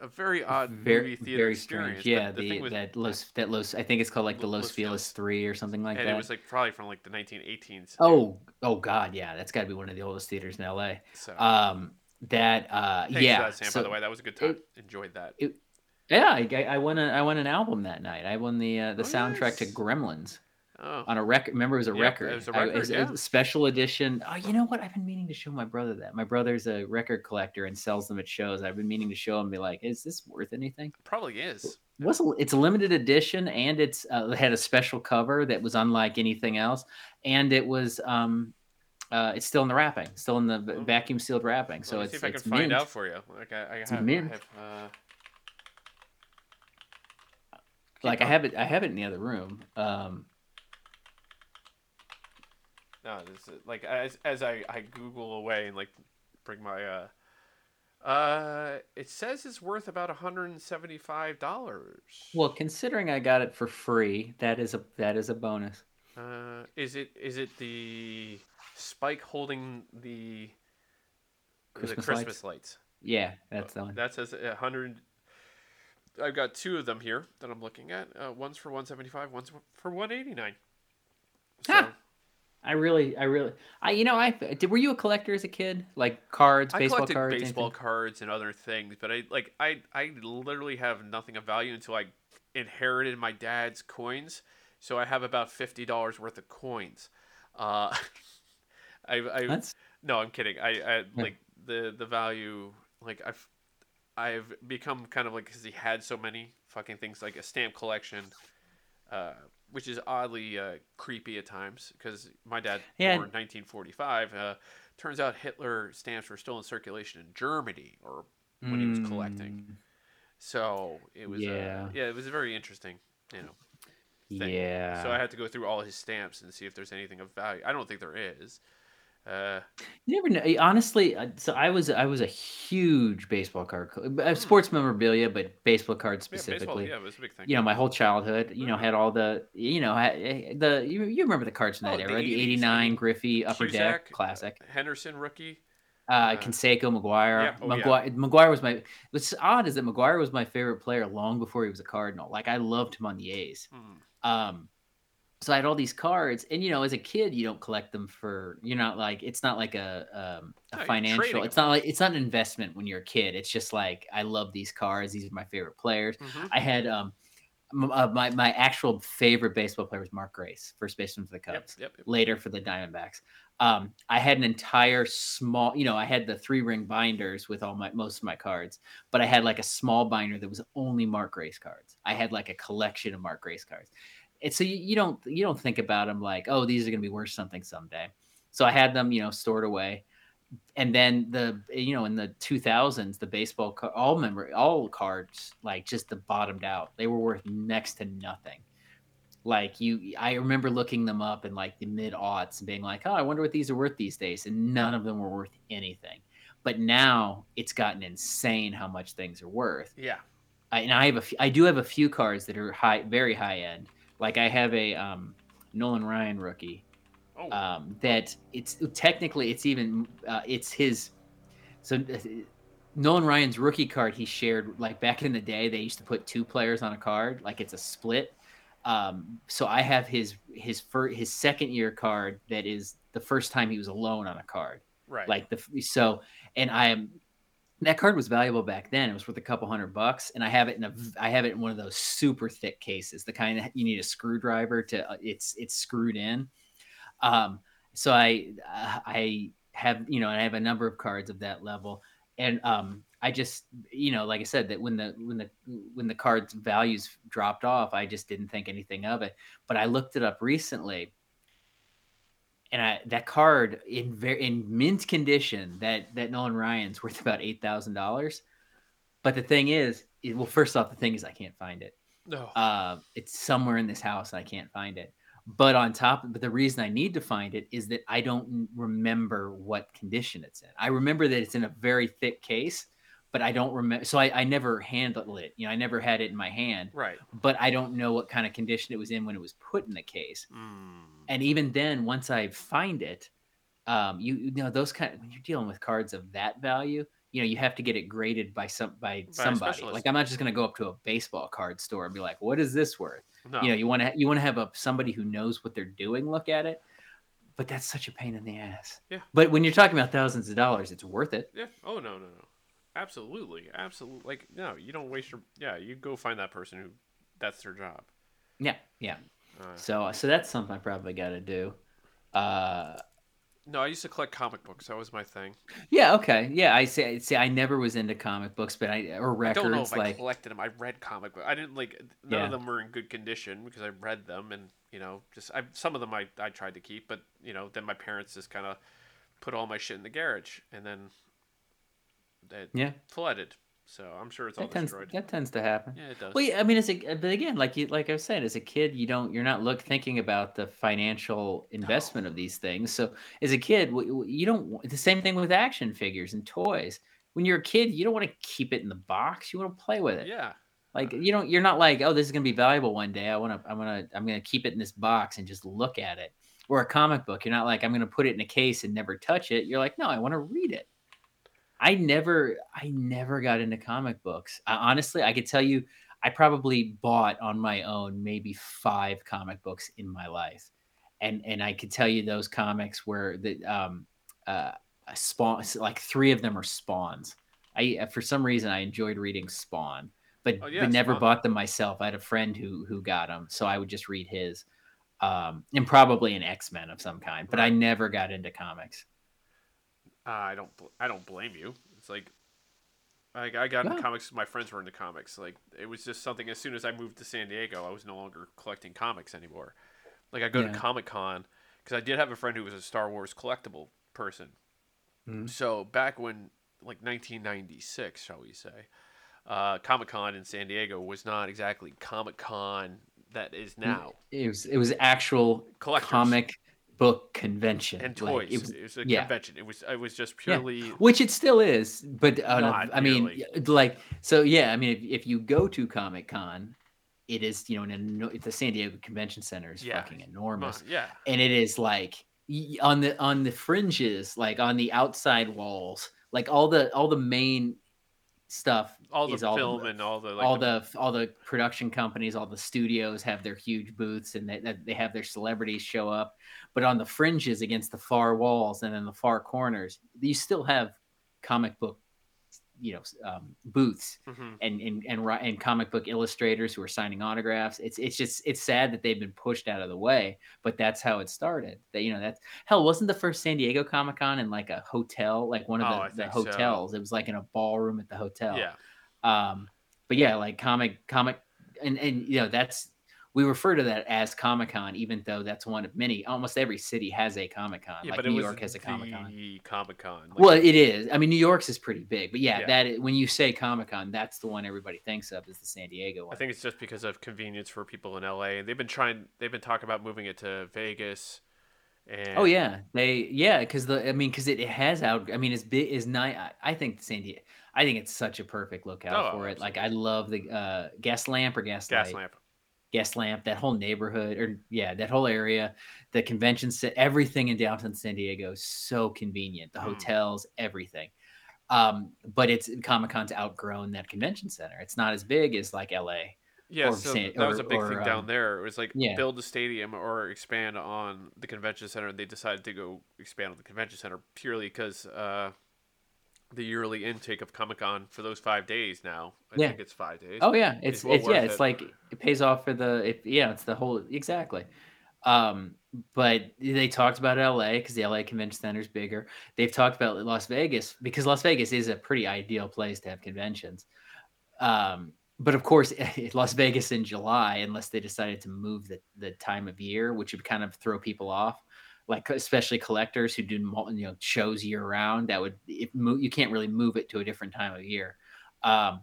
a very odd very movie theater very experience. strange. but Yeah, the, the, thing was, that Los that Los I think it's called like the Lo- Los Los Feliz. Three or something like and that. it was like probably from like the 1918s. oh oh god, yeah, that's got to be one of the oldest theaters in L.A. so Um, that uh, yeah, that, Sam. so- by the way, that was a good time. Enjoyed that. yeah, I, I won a I won an album that night. I won the uh, the Oh, soundtrack to. Gremlins. Oh, on a record. Remember, it was a Yep, record. it was a I- record, it's yeah. a special edition. Oh, you know what? I've been meaning to show my brother that. My brother's a record collector and sells them at shows. I've been meaning to show him. and Be like, is this worth anything? probably is. What's a, it's a limited edition and it's uh, it had a special cover that was unlike anything else, and it was um, uh, it's still in the wrapping, still in the v- Oh. vacuum sealed wrapping. So Let me it's see if I can find mint. out for you. Like I, I have, mint. I have uh, Like I have it, I have it in the other room. Um, No, this is, like as as I I Google away and like bring my uh uh it says it's worth about hundred and seventy five dollars. well, considering I got it for free, that is a that is a bonus. uh, is it is it the spike holding the Christmas the Christmas lights? Yeah, that's the one. That says a hundred. I've got two of them here that I'm looking at. Uh, one's for one seventy five. One's for one eighty nine. So Ha! I really, I really, I you know, I did. Were you a collector as a kid? Like cards, I baseball collected cards, baseball anything? cards and other things, but I like I I literally have nothing of value until I inherited my dad's coins. So I have about fifty dollars worth of coins. Uh, I I That's no, I'm kidding. I, I like the the value. Like I've I've become kind of like because he had so many fucking things like a stamp collection, uh, which is oddly uh, creepy at times because my dad Yeah. born 1945. Uh, turns out Hitler stamps were still in circulation in Germany, or when he was collecting. Mm, so it was yeah Yeah. yeah it was very interesting. You know, thing. Yeah. So I had to go through all his stamps and see if there's anything of value. I don't think there is. Uh, You never know. eh, Honestly, uh, so I was I was a huge baseball card, co- Hmm. uh, sports memorabilia, but baseball cards yeah, baseball, specifically. yeah, it was a big thing. You know, my whole childhood. You know, Mhm. had all the you know had, eh, the you, you remember the cards from Oh, that the era, the '89 Griffey Upper Deck Classic. Henderson rookie. Uh, uh, Canseco, McGwire. yeah, oh, yeah. McGwire, McGwire was my. What's odd is that McGwire was my favorite player long before he was a Cardinal. Like I loved him on the A's. Hmm. Um, so I had all these cards, and you know, as a kid, you don't collect them for. You're not like it's not like a um, a you're financial. It's not like it's not an investment when you're a kid. It's just like I love these cards. These are my favorite players. Mhm. I had um, uh, my my actual favorite baseball player was Mark Grace, first baseman for the Yep, Cubs yep, yep. later for the Diamondbacks. Um, I had an entire small, you know, I had the three ring binders with all my most of my cards, but I had like a small binder that was only Mark Grace cards. I had like a collection of Mark Grace cards. And so you, you don't you don't think about them like, oh, these are gonna be worth something someday. So I had them, you know, stored away. And then the you know in the 2000s the baseball ca- all memory all cards like just the bottomed out. They were worth next to nothing like you i remember looking them up in like the mid aughts and being like oh i wonder what these are worth these days and none of them were worth anything but now it's gotten insane how much things are worth Yeah. I, and i have a few, i do have a few cards that are high very high end like i have a um nolan ryan rookie Oh, um, that it's technically it's even uh, it's his so uh, Nolan Ryan's rookie card he shared like back in the day they used to put two players on a card like it's a split. Um, so I have his his first his second year card that is the first time he was alone on a card. Right. like the so and I am that card was valuable back then. It was worth a couple hundred bucks, and I have it in a I have it in one of those super thick cases, the kind that you need a screwdriver to uh, it's it's screwed in. Um, so I uh, I have you know and I have a number of cards of that level, and um, I just you know like I said that when the when the when the cards values dropped off, I just didn't think anything of it. But I looked it up recently, and I, that card in very in mint condition that that Nolan Ryan's worth about eight thousand dollars. But the thing is, it, well, first off, the thing is I can't find it. no. Uh, it's somewhere in this house and I can't find it. But on top, but the reason I need to find it is that I don't remember what condition it's in. I remember that it's in a very thick case, but I don't remember. So I, I never handled it. You know, I never had it in my hand, right. but I don't know what kind of condition it was in when it was put in the case Mm. and even then once i find it um you, you know those kind of when you're dealing with cards of that value you know you have to get it graded by some by, a somebody like i'm not just going to go up to a baseball card store and be like what is this worth No. you know you want to you want to have a somebody who knows what they're doing look at it but that's such a pain in the ass Yeah. but when you're talking about thousands of dollars it's worth it Yeah. Oh no no no. Absolutely. Absolutely. Like no, you don't waste your. Yeah, you go find that person who, that's their job. yeah yeah Uh, so so that's something i probably got to do uh no, I used to collect comic books. That was my thing. yeah okay yeah i say see i never was into comic books but i or records. I don't know if I collected them. I read comic books. I didn't like. None Yeah. of them were in good condition because I read them, and you know, just I some of them I I tried to keep, but you know, then my parents just kind of put all my shit in the garage, and then it yeah flooded. So I'm sure it's all that tends destroyed. that tends to happen. Yeah, it does. Well, yeah, I mean, as a but again, like you like I was saying, as a kid, you don't you're not look thinking about the financial investment of these things. So as a kid, you don't the same thing with action figures and toys. When you're a kid, you don't want to keep it in the box. You want to play with it. Yeah. Like you don't you're not like, oh, this is gonna be valuable one day. I want to I'm gonna I'm gonna keep it in this box and just look at it. Or a comic book, you're not like I'm gonna put it in a case and never touch it. You're like, no, I want to read it. I never I never got into comic books. I, honestly, I could tell you I probably bought on my own maybe five comic books in my life, and and I could tell you those comics were the um uh spawn like three of them are spawns. I uh, for some reason I enjoyed reading Spawn, but Oh, yeah, but never Spawn. bought them myself. I had a friend who who got them, so I would just read his, um, and probably an X Men of some kind. But I never got into comics. Uh, I don't. bl- I don't blame you. It's like, like I got into comics. My friends were into comics. Like it was just something. As soon as I moved to San Diego, I was no longer collecting comics anymore. Like I go Yeah. to Comic Con because I did have a friend who was a Star Wars collectible person. Mhm. So back when, like 1996, shall we say, uh, Comic Con in San Diego was not exactly Comic Con that is now. It was it was actual Collectors. comic book convention and Like, toys. it was, it was a yeah. convention. It was it was just Yeah. purely which it still is, but uh, Not I mean, really. like so yeah. I mean, if, if you go to Comic Con, it is you know in a, the San Diego Convention Center is Yeah. fucking enormous. yeah. and it is like on the on the fringes like on the outside walls like all the all the main stuff All the all film and all the like all the all the production companies all the studios have their huge booths and they, they have their celebrities show up. But on the fringes against the far walls and in the far corners you still have comic book you know um, booths Mhm. and and and and comic book illustrators who are signing autographs. It's it's just it's sad that they've been pushed out of the way, but that's how it started. That you know that's hell wasn't the first San Diego Comic Con in like a hotel, like one of Oh, the, the think so. hotels. It was like in a ballroom at the hotel. Yeah. Um, but yeah, like comic comic, and and you know that's we refer to that as Comic Con, even though that's one of many. Almost every city has a Comic Con. Yeah, like but New York has a Comic Con. Comic Con. Like, Well, it is. I mean, New York's is pretty big, but yeah, Yeah. that is, when you say Comic Con, that's the one everybody thinks of is the San Diego one. I think it's just because of convenience for people in LA, and they've been trying. They've been talking about moving it to Vegas. And Oh yeah, they yeah, because the I mean, because it, it has out. I mean, it's big. Is nice. I, think San Diego. I think it's such a perfect locale Oh, for it. Like I love the uh, gas lamp or gas, gas lamp. Gas lamp. That whole neighborhood, or yeah, that whole area, the convention set, everything in downtown San Diego is so convenient. The Mm. hotels, everything. Um, but it's Comic Con's outgrown that convention center. It's not as big as like LA. Yeah, so San- that was or- a big or, thing um, down there. It was like yeah. build a stadium or expand on the convention center. And they decided to go expand on the convention center purely because uh, the yearly intake of Comic Con for those five days now. I Yeah. think it's five days. Oh yeah, it's well it's yeah, it's it. like it pays off for the it, yeah, it's the whole exactly. Um, but they talked about LA because the LA Convention Center is bigger. They've talked about Las Vegas because Las Vegas is a pretty ideal place to have conventions. Um, but of course, Las Vegas in July, unless they decided to move the, the time of year, which would kind of throw people off, like especially collectors who do you know shows year round. That would mo- you can't really move it to a different time of year. Um,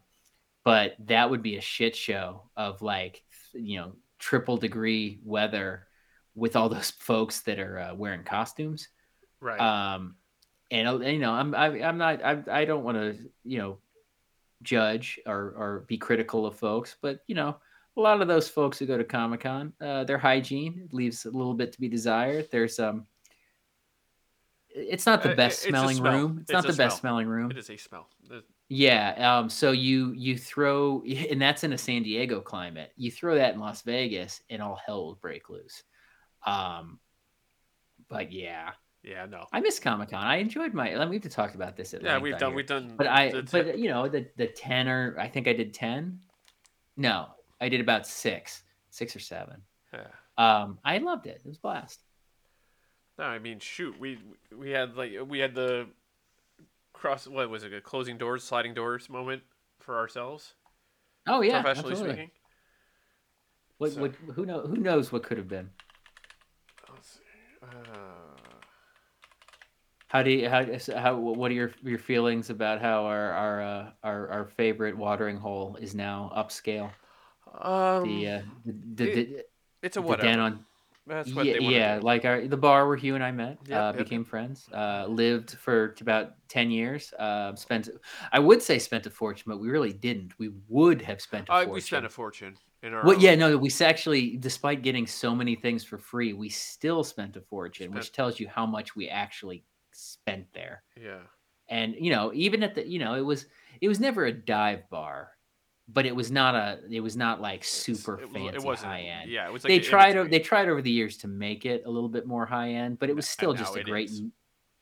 but that would be a shit show of like you know triple degree weather with all those folks that are uh, wearing costumes right. um and uh, you know i'm I, i'm not i, I don't want to you know judge or or be critical of folks but you know a lot of those folks who go to comic-con uh, their hygiene leaves a little bit to be desired there's um it's not Uh, the best it's a smelling smell. room it's, It's not the best smelling room it is a smell. Yeah. Um, so you you throw and that's in a San Diego climate. You throw that in Las Vegas and all hell will break loose. Um, but yeah, Yeah, no. I miss Comic Con. I enjoyed my. We've talked about this at Yeah, we've done. here. We've done. But I, but you know, the the ten or I think I did ten. No, I did about six, six or seven. yeah. Um, I loved it. It was a blast. No, I mean, shoot, we we had like we had the cross. What was it? A closing doors, sliding doors moment for ourselves, Oh yeah, professionally absolutely. speaking. What, So- what, who know? Who knows what could have been? Let's see. Uh, How do you how how what are your your feelings about how our our uh, our our favorite watering hole is now upscale? Um, The uh, the, the, it- the, it's a whatever. den on That's what yeah, yeah like our the bar where Hugh and I met, Yep, uh, yep, became friends, uh, lived for about ten years. Uh, spent I would say spent a fortune, but we really didn't. We would have spent a Uh, fortune. we spent a fortune in our. Well, own- yeah, no, we actually, despite getting so many things for free, we still spent a fortune, which tells you how much we actually spent there Yeah. and you know even at the you know it was it was never a dive bar but it was not a it was not like super It, fancy it wasn't high end Yeah, it was like they the tried in-between. they tried over the years to make it a little bit more high end but it was still just a great is.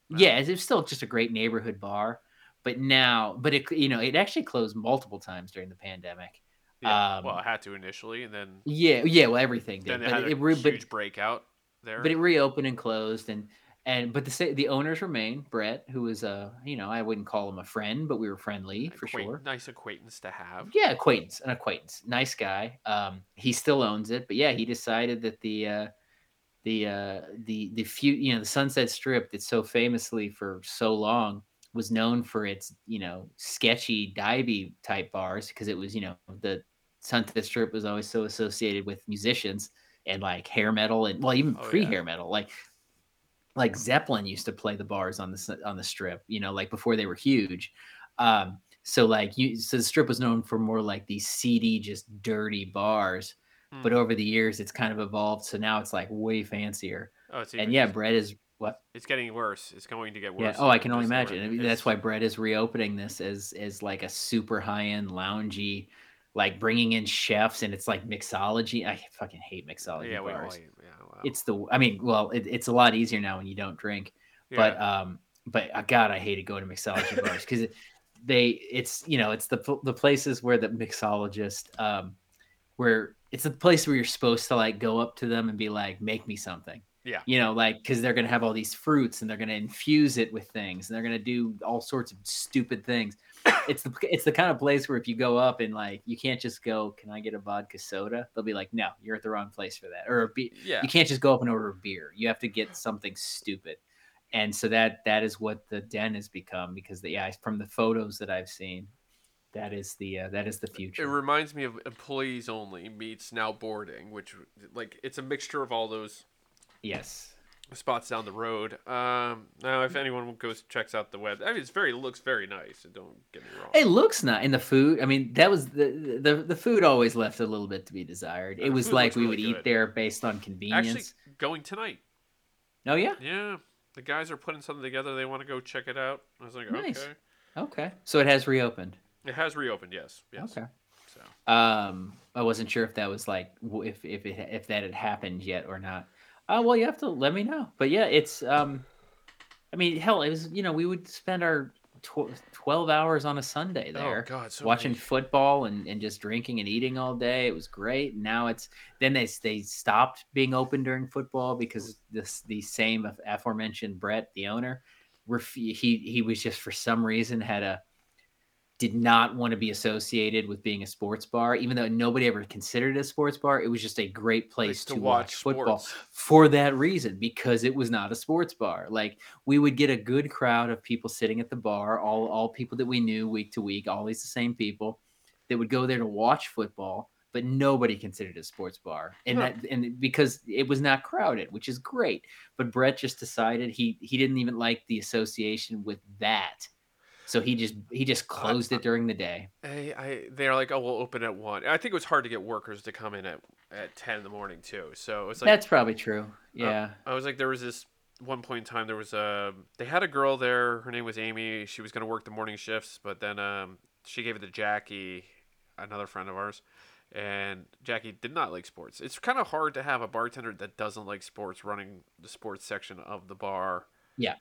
yeah it was still just a great neighborhood bar but now but it you know it actually closed multiple times during the pandemic Yeah, um, well, it had to initially, and then yeah yeah well everything did then they but had it, a it re- but huge breakout there. but it reopened and closed and and but the the owners remain brett who was a you know i wouldn't call him a friend but we were friendly for sure Nice acquaintance to have. yeah acquaintance an acquaintance nice guy um he still owns it but yeah he decided that the uh the uh the the few you know the sunset strip that's so famously for so long was known for its you know sketchy divey type bars because it was you know the Sunset Strip was always so associated with musicians and like hair metal and well even Oh, pre yeah. hair metal like like Zeppelin used to play the bars on the on the strip you know like before they were huge um so like you so the strip was known for more like these seedy just dirty bars Hmm. but over the years it's kind of evolved so now it's like way fancier Oh, it's and yeah bread is what it's getting worse. It's going to get yeah worse. oh i can only imagine rent. I mean, that's why Brett is reopening this as as like a super high-end loungy like bringing in chefs and it's like mixology i fucking hate mixology Yeah, bars wait, yeah, wow. It's the i mean well it, it's a lot easier now when you don't drink but um but uh, god i hated going to mixology bars because they it's you know it's the the places where the mixologist um where it's a place where you're supposed to like go up to them and be like make me something. Yeah. you know like because they're gonna have all these fruits and they're gonna infuse it with things and they're gonna do all sorts of stupid things it's the it's the kind of place where if you go up and like you can't just go can i get a vodka soda they'll be like no you're at the wrong place for that or a be- yeah. you can't just go up and order a beer. You have to get something stupid. And so that that is what the den has become because the yeah, from the photos that I've seen, that is the uh, that is the future. It reminds me of employees only meets now boarding, which like it's a mixture of all those yes. Spots down the road. Um, now if anyone goes checks out the web, I mean it's very looks very nice. Don't get me wrong. It looks nice in the food. I mean, that was the, the the food always left a little bit to be desired. Uh, It was like we really would eat there based on convenience. Actually, going tonight. oh yeah. Yeah, the guys are putting something together. They want to go check it out. I was like, Nice. okay. Okay. So it has reopened. It has reopened. Yes. Yes. Okay. So Um, I wasn't sure if that was like if if it, if that had happened yet or not. Uh, well, you have to let me know. But yeah, it's um, I mean, hell, it was you know we would spend our tw- twelve hours on a Sunday there oh god, so watching many- football and, and just drinking and eating all day. It was great. Now it's then they they stopped being open during football because this the same aforementioned Brett, the owner, ref- he he was just for some reason had a did not want to be associated with being a sports bar, even though nobody ever considered it a sports bar. It was just a great place to, watch, football for that reason because it was not a sports bar. Like we would get a good crowd of people sitting at the bar, all all people that we knew week to week, always the same people that would go there to watch football, but nobody considered it a sports bar. And Yeah. that and because it was not crowded, which is great. But Brett just decided he he didn't even like the association with that. So he just he just closed it during the day. Hey, I they're like, oh, we'll open at one. I think it was hard to get workers to come in at at ten in the morning too. So it's like That's probably true. Yeah. I was like, there was this one point in time. There was a they had a girl there. Her name was Amy. She was gonna work the morning shifts, but then um she gave it to Jackie, another friend of ours, and Jackie did not like sports. It's kind of hard to have a bartender that doesn't like sports running the sports section of the bar. Yeah.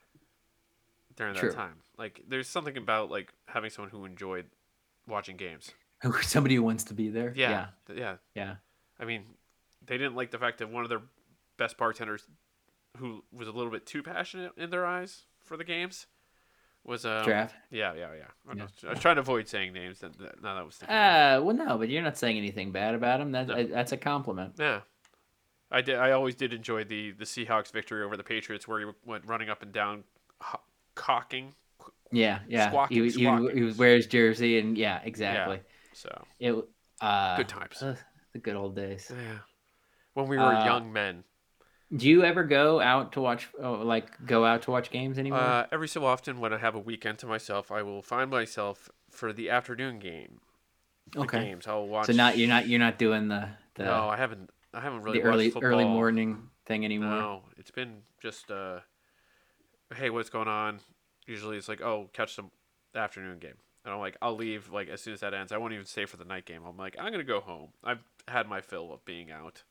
During True. that time, like there's something about like having someone who enjoyed watching games. Somebody who wants to be there. Yeah, Yeah. yeah. Yeah. I mean, they didn't like the fact that one of their best bartenders, who was a little bit too passionate in their eyes for the games, was um, Draft. Yeah, yeah, yeah. I, Yeah. was, I was trying to avoid saying names. That, that, now that was thinking. Uh, well, no, but you're not saying anything bad about him. That No. uh, that's a compliment. yeah, I did. I always did enjoy the the Seahawks victory over the Patriots, where he went running up and down, cocking. Yeah, yeah. Squawking, he, he, squawking. he wears jersey, and yeah, exactly. So It uh, good times. uh, the good old days. yeah, when we were Uh, young men. Do you ever go out to watch, oh, like, go out to watch games anymore? Uh, every so often, when I have a weekend to myself, I will find myself for the afternoon game. The okay. games. I'll watch. So not you're not you're not doing the the, no, I haven't. I haven't really the early football. early morning thing anymore. No, it's been just uh, hey, what's going on? Usually, it's like, oh, catch the afternoon game, and I'm like, I'll leave like as soon as that ends. I won't even stay for the night game. I'm like, I'm gonna go home. I've had my fill of being out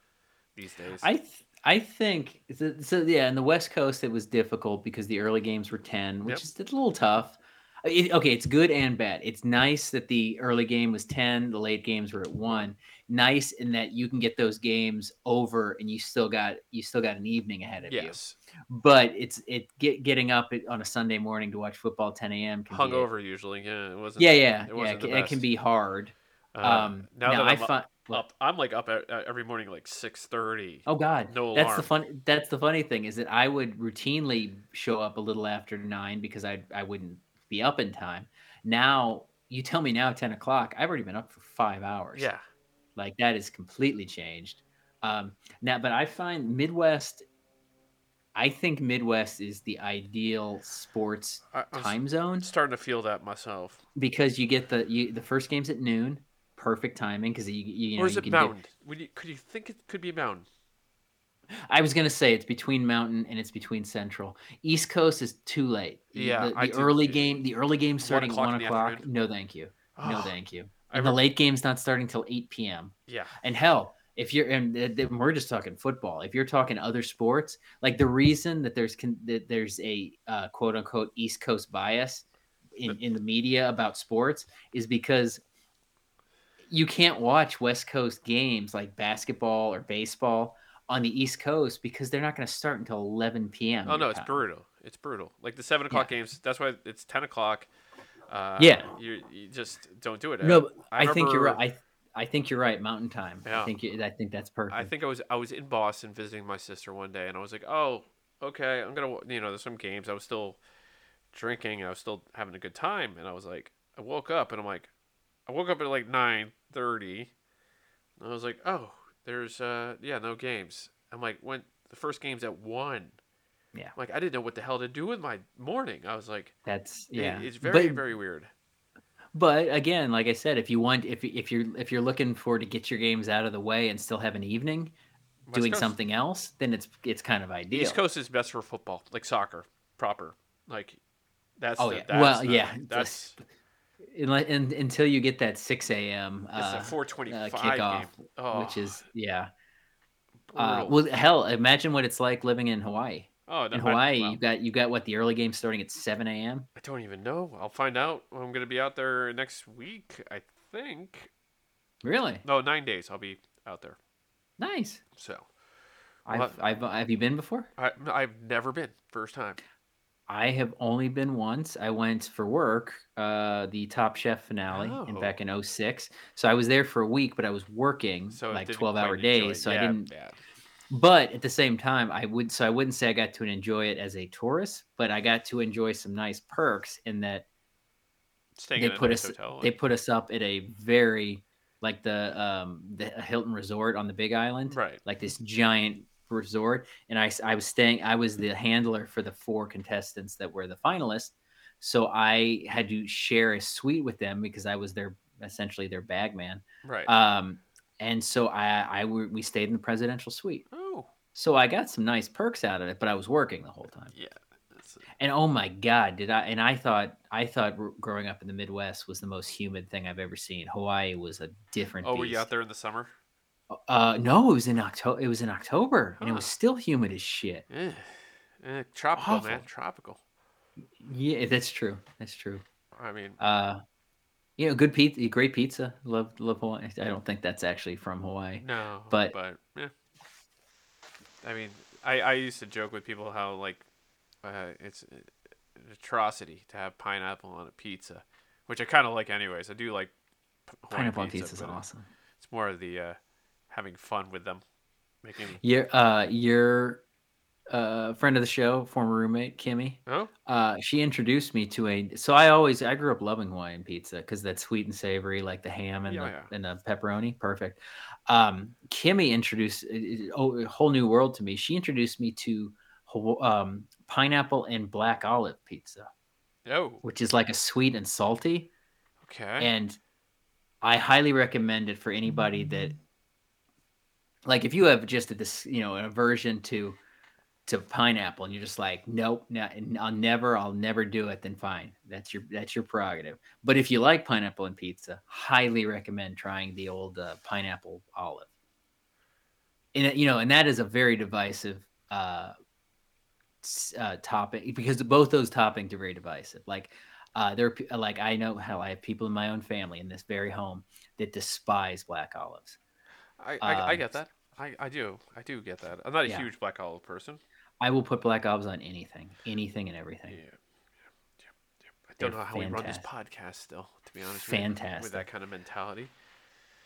these days. I th- I think so, so. Yeah, in the West Coast, it was difficult because the early games were ten, which Yep. is it's a little tough. It, okay, it's good and bad. It's nice that the early game was ten, the late games were at one. Nice in that you can get those games over, and you still got you still got an evening ahead of you. yes, But it's it get, getting up on a Sunday morning to watch football ten a.m. can be hungover usually. Yeah, it wasn't. Yeah, yeah, it yeah. wasn't It, can- it can be hard. Uh, Um, now that I I'm find. up, I'm like up uh, every morning like six thirty. Oh God, No alarm. that's the fun. That's the funny thing is that I would routinely show up a little after nine because I I wouldn't be up in time. Now you tell me now ten o'clock. I've already been up for five hours. Yeah, like that is completely changed. Um, now, but I find Midwest. I think Midwest is the ideal sports I, I'm time zone starting to feel that myself. because you get the you the first game's at noon, perfect timing because you you, you know or is you it get- mountain? Would you, could you think it could be mountain? I was gonna say it's between Mountain and it's between Central. East Coast is too late. Yeah, the, the do- early game, the early game starting at o'clock one o'clock. No, thank you. No, Oh, thank you. I And the late game's not starting till eight p.m. Yeah. And hell, if you're and we're just talking football. If you're talking other sports, like the reason that there's con- that there's a uh, quote unquote East Coast bias in in the media about sports is because you can't watch West Coast games like basketball or baseball on the East Coast because they're not going to start until 11 p.m. Oh no, it's brutal. It's brutal. Like the seven o'clock games. That's why it's ten o'clock. Uh, Yeah. You, you just don't do it. No, Uh, but I, think you're right. I I think you're right. Mountain time. I think you, I think that's perfect. I think I was I was in Boston visiting my sister one day, and I was like, oh, okay, I'm gonna you know there's some games. I was still drinking, and I was still having a good time, and I was like, I woke up, and I'm like, I woke up at like nine thirty, and I was like, oh, there's uh yeah no games. I'm like, when the first game's at one. Yeah. Like I didn't know what the hell to do with my morning. I was like, that's yeah, it's very But- very weird. But again, like I said, if you want, if if you're if you're looking for to get your games out of the way and still have an evening West doing Coast. something else, then it's it's kind of ideal. East Coast is best for football, like soccer, proper. Like that's Oh, the- yeah. that's Well, the- yeah, that's Unle- and, until you get that six a.m. It's Uh, a 425 kickoff, game. Oh, which is yeah. Uh, well, hell, imagine what it's like living in Hawaii. Oh, In Hawaii, you got you got what the early game starting at seven a.m. I don't even know. I'll find out. I'm going to be out there next week. I think. Really No, nine days. I'll be out there. nice. So I've? I've have you been before? I, I've never been. First time. I have only been once. I went for work, uh, the Top Chef finale in Oh. back in 06. So I was there for a week, but I was working So like 12 hour quite enjoy it. days. So Yeah, I didn't, Yeah. But at the same time, I would, so I wouldn't say I got to enjoy it as a tourist, but I got to enjoy some nice perks in that Staying they put nice us, hotel. they put us up at a very, like the, um, the Hilton Resort on the Big Island right. like this giant resort and i i was staying i was the handler for the four contestants that were the finalists so i had to share a suite with them because i was their essentially their bag man Right. um and so I, I we stayed in the presidential suite oh. so i got some nice perks out of it but i was working the whole time Yeah. And oh my god did i and i thought i thought growing up in the midwest was the most humid thing i've ever seen hawaii was a different oh, were you out there in the summer? uh no it was in october it was in october and it was still humid as shit Eh. Eh, tropical, man. Tropical. Yeah, that's true. That's true. I mean, Uh, you know, good pizza, great pizza. Love, love Hawaii. I don't think that's actually from Hawaii. No, But- but yeah. I mean, I I used to joke with people how like uh, it's an atrocity to have pineapple on a pizza, which I kind of like anyways. I do like Pineapple on pizza is awesome. It's more of the uh, having fun with them, making. Your, uh, your, uh, friend of the show, former roommate Kimmy. Oh, Uh, she introduced me to a. So I always, I grew up loving Hawaiian pizza because that's sweet and savory, like the ham and Yeah, the yeah. and the pepperoni, perfect. Um, Kimmy introduced oh, a whole new world to me. She introduced me to um, pineapple and black olive pizza. oh, which is like a sweet and salty. okay. And I highly recommend it for anybody that, like, if you have just this, you know, an aversion to to pineapple, and you're just like, nope, no, I'll never, I'll never do it. Then fine, that's your that's your prerogative. But if you like pineapple and pizza, highly recommend trying the old uh, pineapple olive. And you know, and that is a very divisive uh, uh, topic because both those toppings are very divisive. Like, uh, there, are like I know how I have people in my own family in this very home that despise black olives. I, I, I um, get that. I, I do. I do get that. I'm not a Yeah. huge black olive person. I will put black olives on anything, anything and everything. yeah, yeah, yeah. I don't They're know how we run this podcast still, to be honest with Fantastic. with that kind of mentality.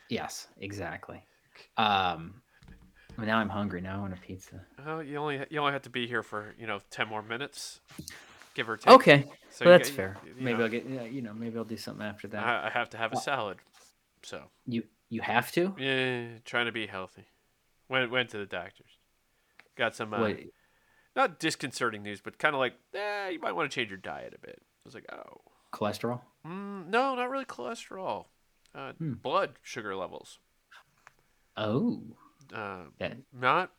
Yes, exactly. Um, well, now I'm hungry. Now I want a pizza. Well, you only you only have to be here for you know ten more minutes, give or take. Okay, So well, that's get- fair. you Maybe know, I'll get. Yeah, you know, maybe I'll do something after that. I, I have to have a salad. So you You have to. Yeah, trying to be healthy. Went went to the doctors. Got some uh, Wait, not disconcerting news, but kind of like, eh, you might want to change your diet a bit. I was like, oh, cholesterol. mm, no, not really cholesterol. Uh, Hmm. Blood sugar levels. Oh, Uh, that not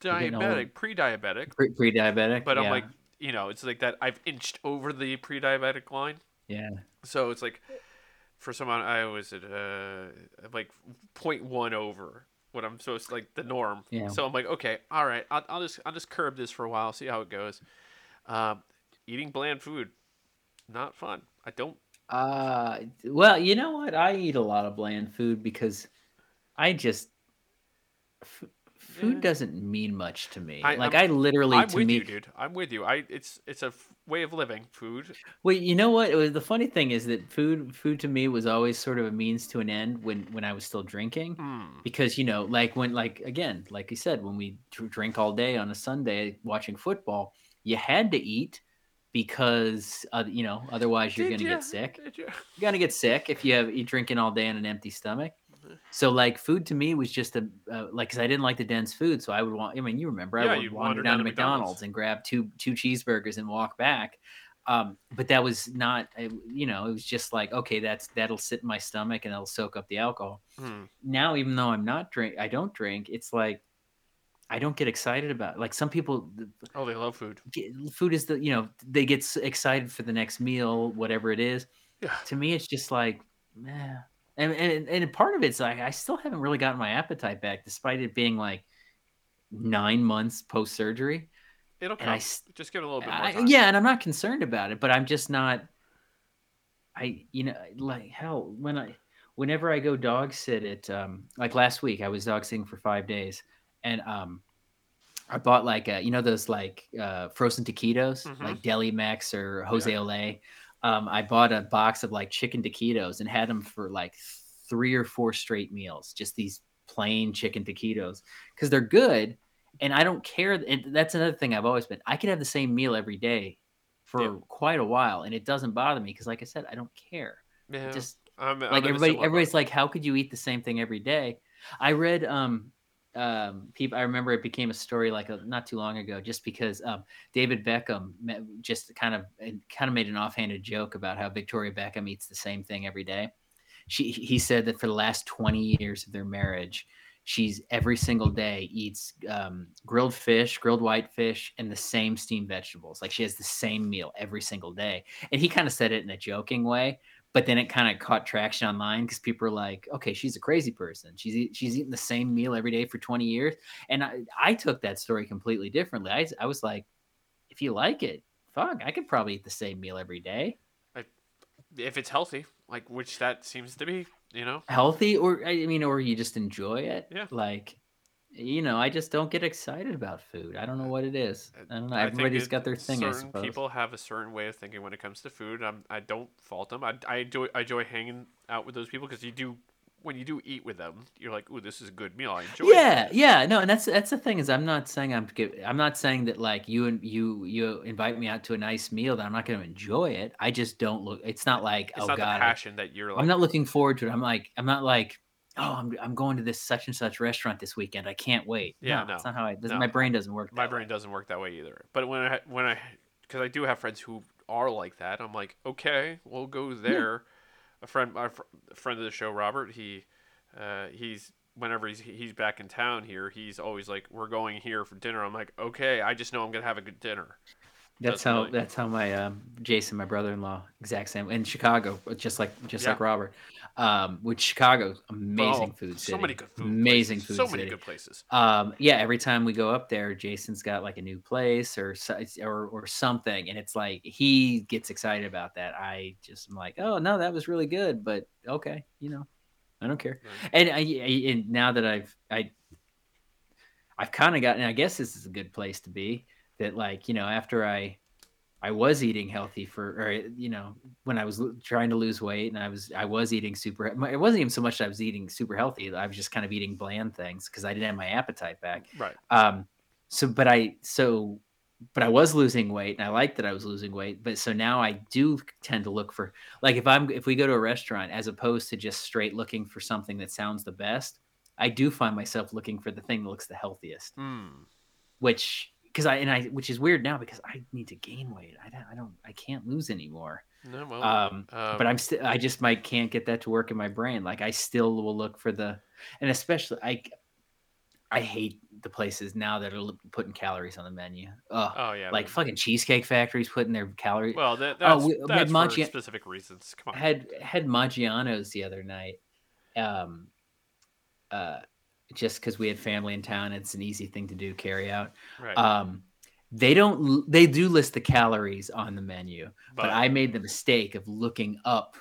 diabetic, pre-diabetic. pre- pre-diabetic. But I'm like, you know, it's like that. I've inched over the pre-diabetic line. yeah. So it's like, for someone, I was at uh, like 0.1 over what I'm supposed to, like the norm. Yeah. So I'm like, okay, all right, I'll, I'll just I'll just curb this for a while, see how it goes. Um, eating bland food, not fun. I don't. Uh, well, you know what? I eat a lot of bland food because I just food doesn't mean much to me. I- like I'm- I literally I'm to with me. you, dude. I'm with you. I it's it's a f- way of living. Food. Well, you know what? It was, the funny thing is that food food to me was always sort of a means to an end when when I was still drinking. Mm. because you know like when like again like you said when we drink all day on a sunday watching football you had to eat because uh, you know otherwise you're Did gonna ya? get sick you? you're gonna get sick if you have you drinking all day on an empty stomach. So like food to me was just a uh, like because i didn't like the dense food so i would want i mean you remember Yeah, i would wander down, down to mcdonald's, McDonald's. and grab two two cheeseburgers and walk back um, but that was not you know it was just like okay that's that'll sit in my stomach and it'll soak up the alcohol Mm. now even though i'm not drink i don't drink it's like i don't get excited about it. like some people Oh, they love food. get- food is the you know they get excited for the next meal whatever it is Yeah. to me it's just like meh. And, and and part of it's like i still haven't really gotten my appetite back despite it being like nine months post surgery It'll i come. s- Just give it a little bit more I- time. yeah and i'm not concerned about it but i'm just not i you know like hell when i whenever i go dog sit at um like last week i was dog sitting for five days and um i bought like uh you know those like uh frozen taquitos Mhm. like Delimex or José Olé um i bought a box of like chicken taquitos and had them for like three or four straight meals just these plain chicken taquitos because they're good and I don't care. And that's another thing I've always been. I could have the same meal every day for Yeah. quite a while, and it doesn't bother me because, like I said, I don't care. Yeah. It just I'm, I'm like everybody, everybody's like, how could you eat the same thing every day? I read um um people. I remember it became a story like a, not too long ago, just because um David Beckham just kind of kind of made an offhanded joke about how Victoria Beckham eats the same thing every day. She he said that for the last twenty years of their marriage, she's every single day eats um, grilled fish, grilled whitefish, and the same steamed vegetables. Like she has the same meal every single day. And he kind of said it in a joking way, but then it kind of caught traction online because people are like, "Okay, she's a crazy person. She's eat, she's eating the same meal every day for 20 years." And I, I took that story completely differently. I, I was like, "If you like it, fuck, I could probably eat the same meal every day." if it's healthy, like which that seems to be, you know. healthy or i mean or you just enjoy it Yeah. like you know i just don't get excited about food i don't know uh, what it is uh, i don't know I everybody's it- got their thing i Certain suppose people have a certain way of thinking when it comes to food. I'm, I don't fault them. I, I enjoy I enjoy hanging out with those people because you do when you do eat with them, you're like, "Ooh, this is a good meal. I enjoy." yeah yeah no and that's that's the thing is i'm not saying i'm i'm not saying that like you and you you invite me out to a nice meal that i'm not going to enjoy it i just don't look it's not like It's oh not god the I- passion that you're like. i'm not looking forward to it i'm like i'm not like oh i'm, I'm going to this such and such restaurant this weekend i can't wait Yeah, no, no, that's not how i doesn't no. my brain doesn't work my that way. brain doesn't work that way either. But when I when I because I do have friends who are like that, I'm like, okay, we'll go there. A friend, my fr- friend of the show, Robert, he uh, he's whenever he's he's back in town here, he's always like, we're going here for dinner. I'm like, okay, I just know I'm gonna have a good dinner. That's Doesn't how really- that's how my um, Jason, my brother-in-law, exact same in Chicago, just like just Yeah. like Robert. Um, with Chicago, amazing Oh, food So many good food. amazing places, food So many good places. Um, yeah, every time we go up there, Jason's got like a new place or or or something, and it's like he gets excited about that. I just am like, oh no, that was really good, but okay, you know, I don't care. Right. And I, I and now that I've I I've kind of gotten I guess this is a good place to be that like, you know, after I I was eating healthy for or you know, when I was trying to lose weight and I was I was eating super it wasn't even so much that I was eating super healthy, I was just kind of eating bland things because I didn't have my appetite back. Right. Um so but I so but I was losing weight and I liked that I was losing weight. But so now I do tend to look for like if I'm if we go to a restaurant as opposed to just straight looking for something that sounds the best, I do find myself looking for the thing that looks the healthiest. Hmm. Which because I and I which is weird now because I need to gain weight. I don't I don't I can't lose anymore. No, well, Um, um, but I'm still I just might can't get that to work in my brain. Like I still will look for the and especially I I hate the places now that are putting calories on the menu. Ugh. Oh yeah, like but- fucking cheesecake factories putting their calories. Well, that, Oh, that's, we- we had that's for Maggi- specific reasons. Come on. had had Maggiano's the other night. Um uh just because we had family in town, it's an easy thing to do, carry out. right. Um they don't they do list the calories on the menu, but, But- I made the mistake of looking up.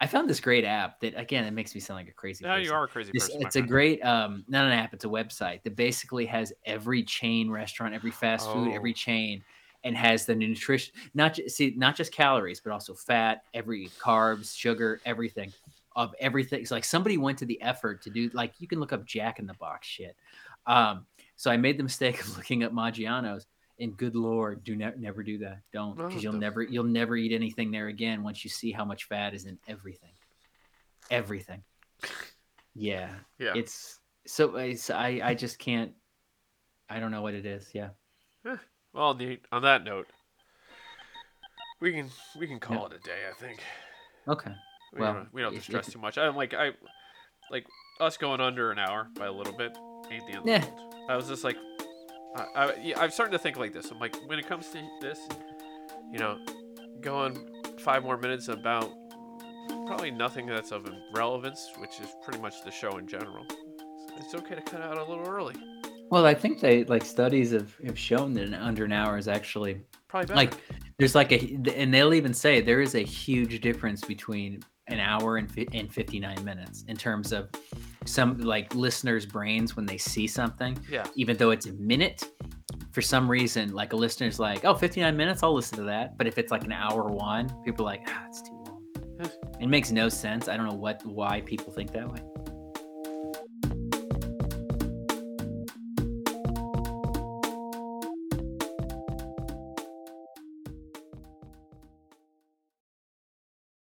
I found this great app that again it makes me sound like a crazy now person. you are a crazy This- person. it's a friend. great um not an app, it's a website that basically has every chain restaurant, every fast food, every Oh. chain, and has the nutrition not see not just calories, but also fat, every carbs, sugar, everything of everything. It's like somebody went to the effort to do like you can look up Jack in the Box shit. Um, so I made the mistake of looking up Maggiano's. And good lord, do ne- never do that. Don't because you'll never you'll never eat anything there again once you see how much fat is in everything. Everything. Yeah Yeah. it's so it's, I I just can't. I don't know what it is. Yeah. Well, the, on that note, we can we can call it a day. I think. Okay. We Well, don't, we don't have to if- stress if- too much. I'm like I, like us going under an hour by a little bit ain't the end Yeah. of the world. I was just like, I, I yeah, I'm starting to think like this. I'm like, when it comes to this, you know, going five more minutes about probably nothing that's of relevance, which is pretty much the show in general. It's okay to cut out a little early. Well, I think they like studies have, have shown that under an hour is actually Probably better. like there's like a and they'll even say there is a huge difference between an hour and fi- and 59 minutes in terms of some like listeners' brains when they see something, yeah. even though it's a minute. For some reason, like a listener's like, oh, 59 minutes, I'll listen to that. But if it's like an hour one, people are like, ah, it's too long. It makes no sense. I don't know what why people think that way.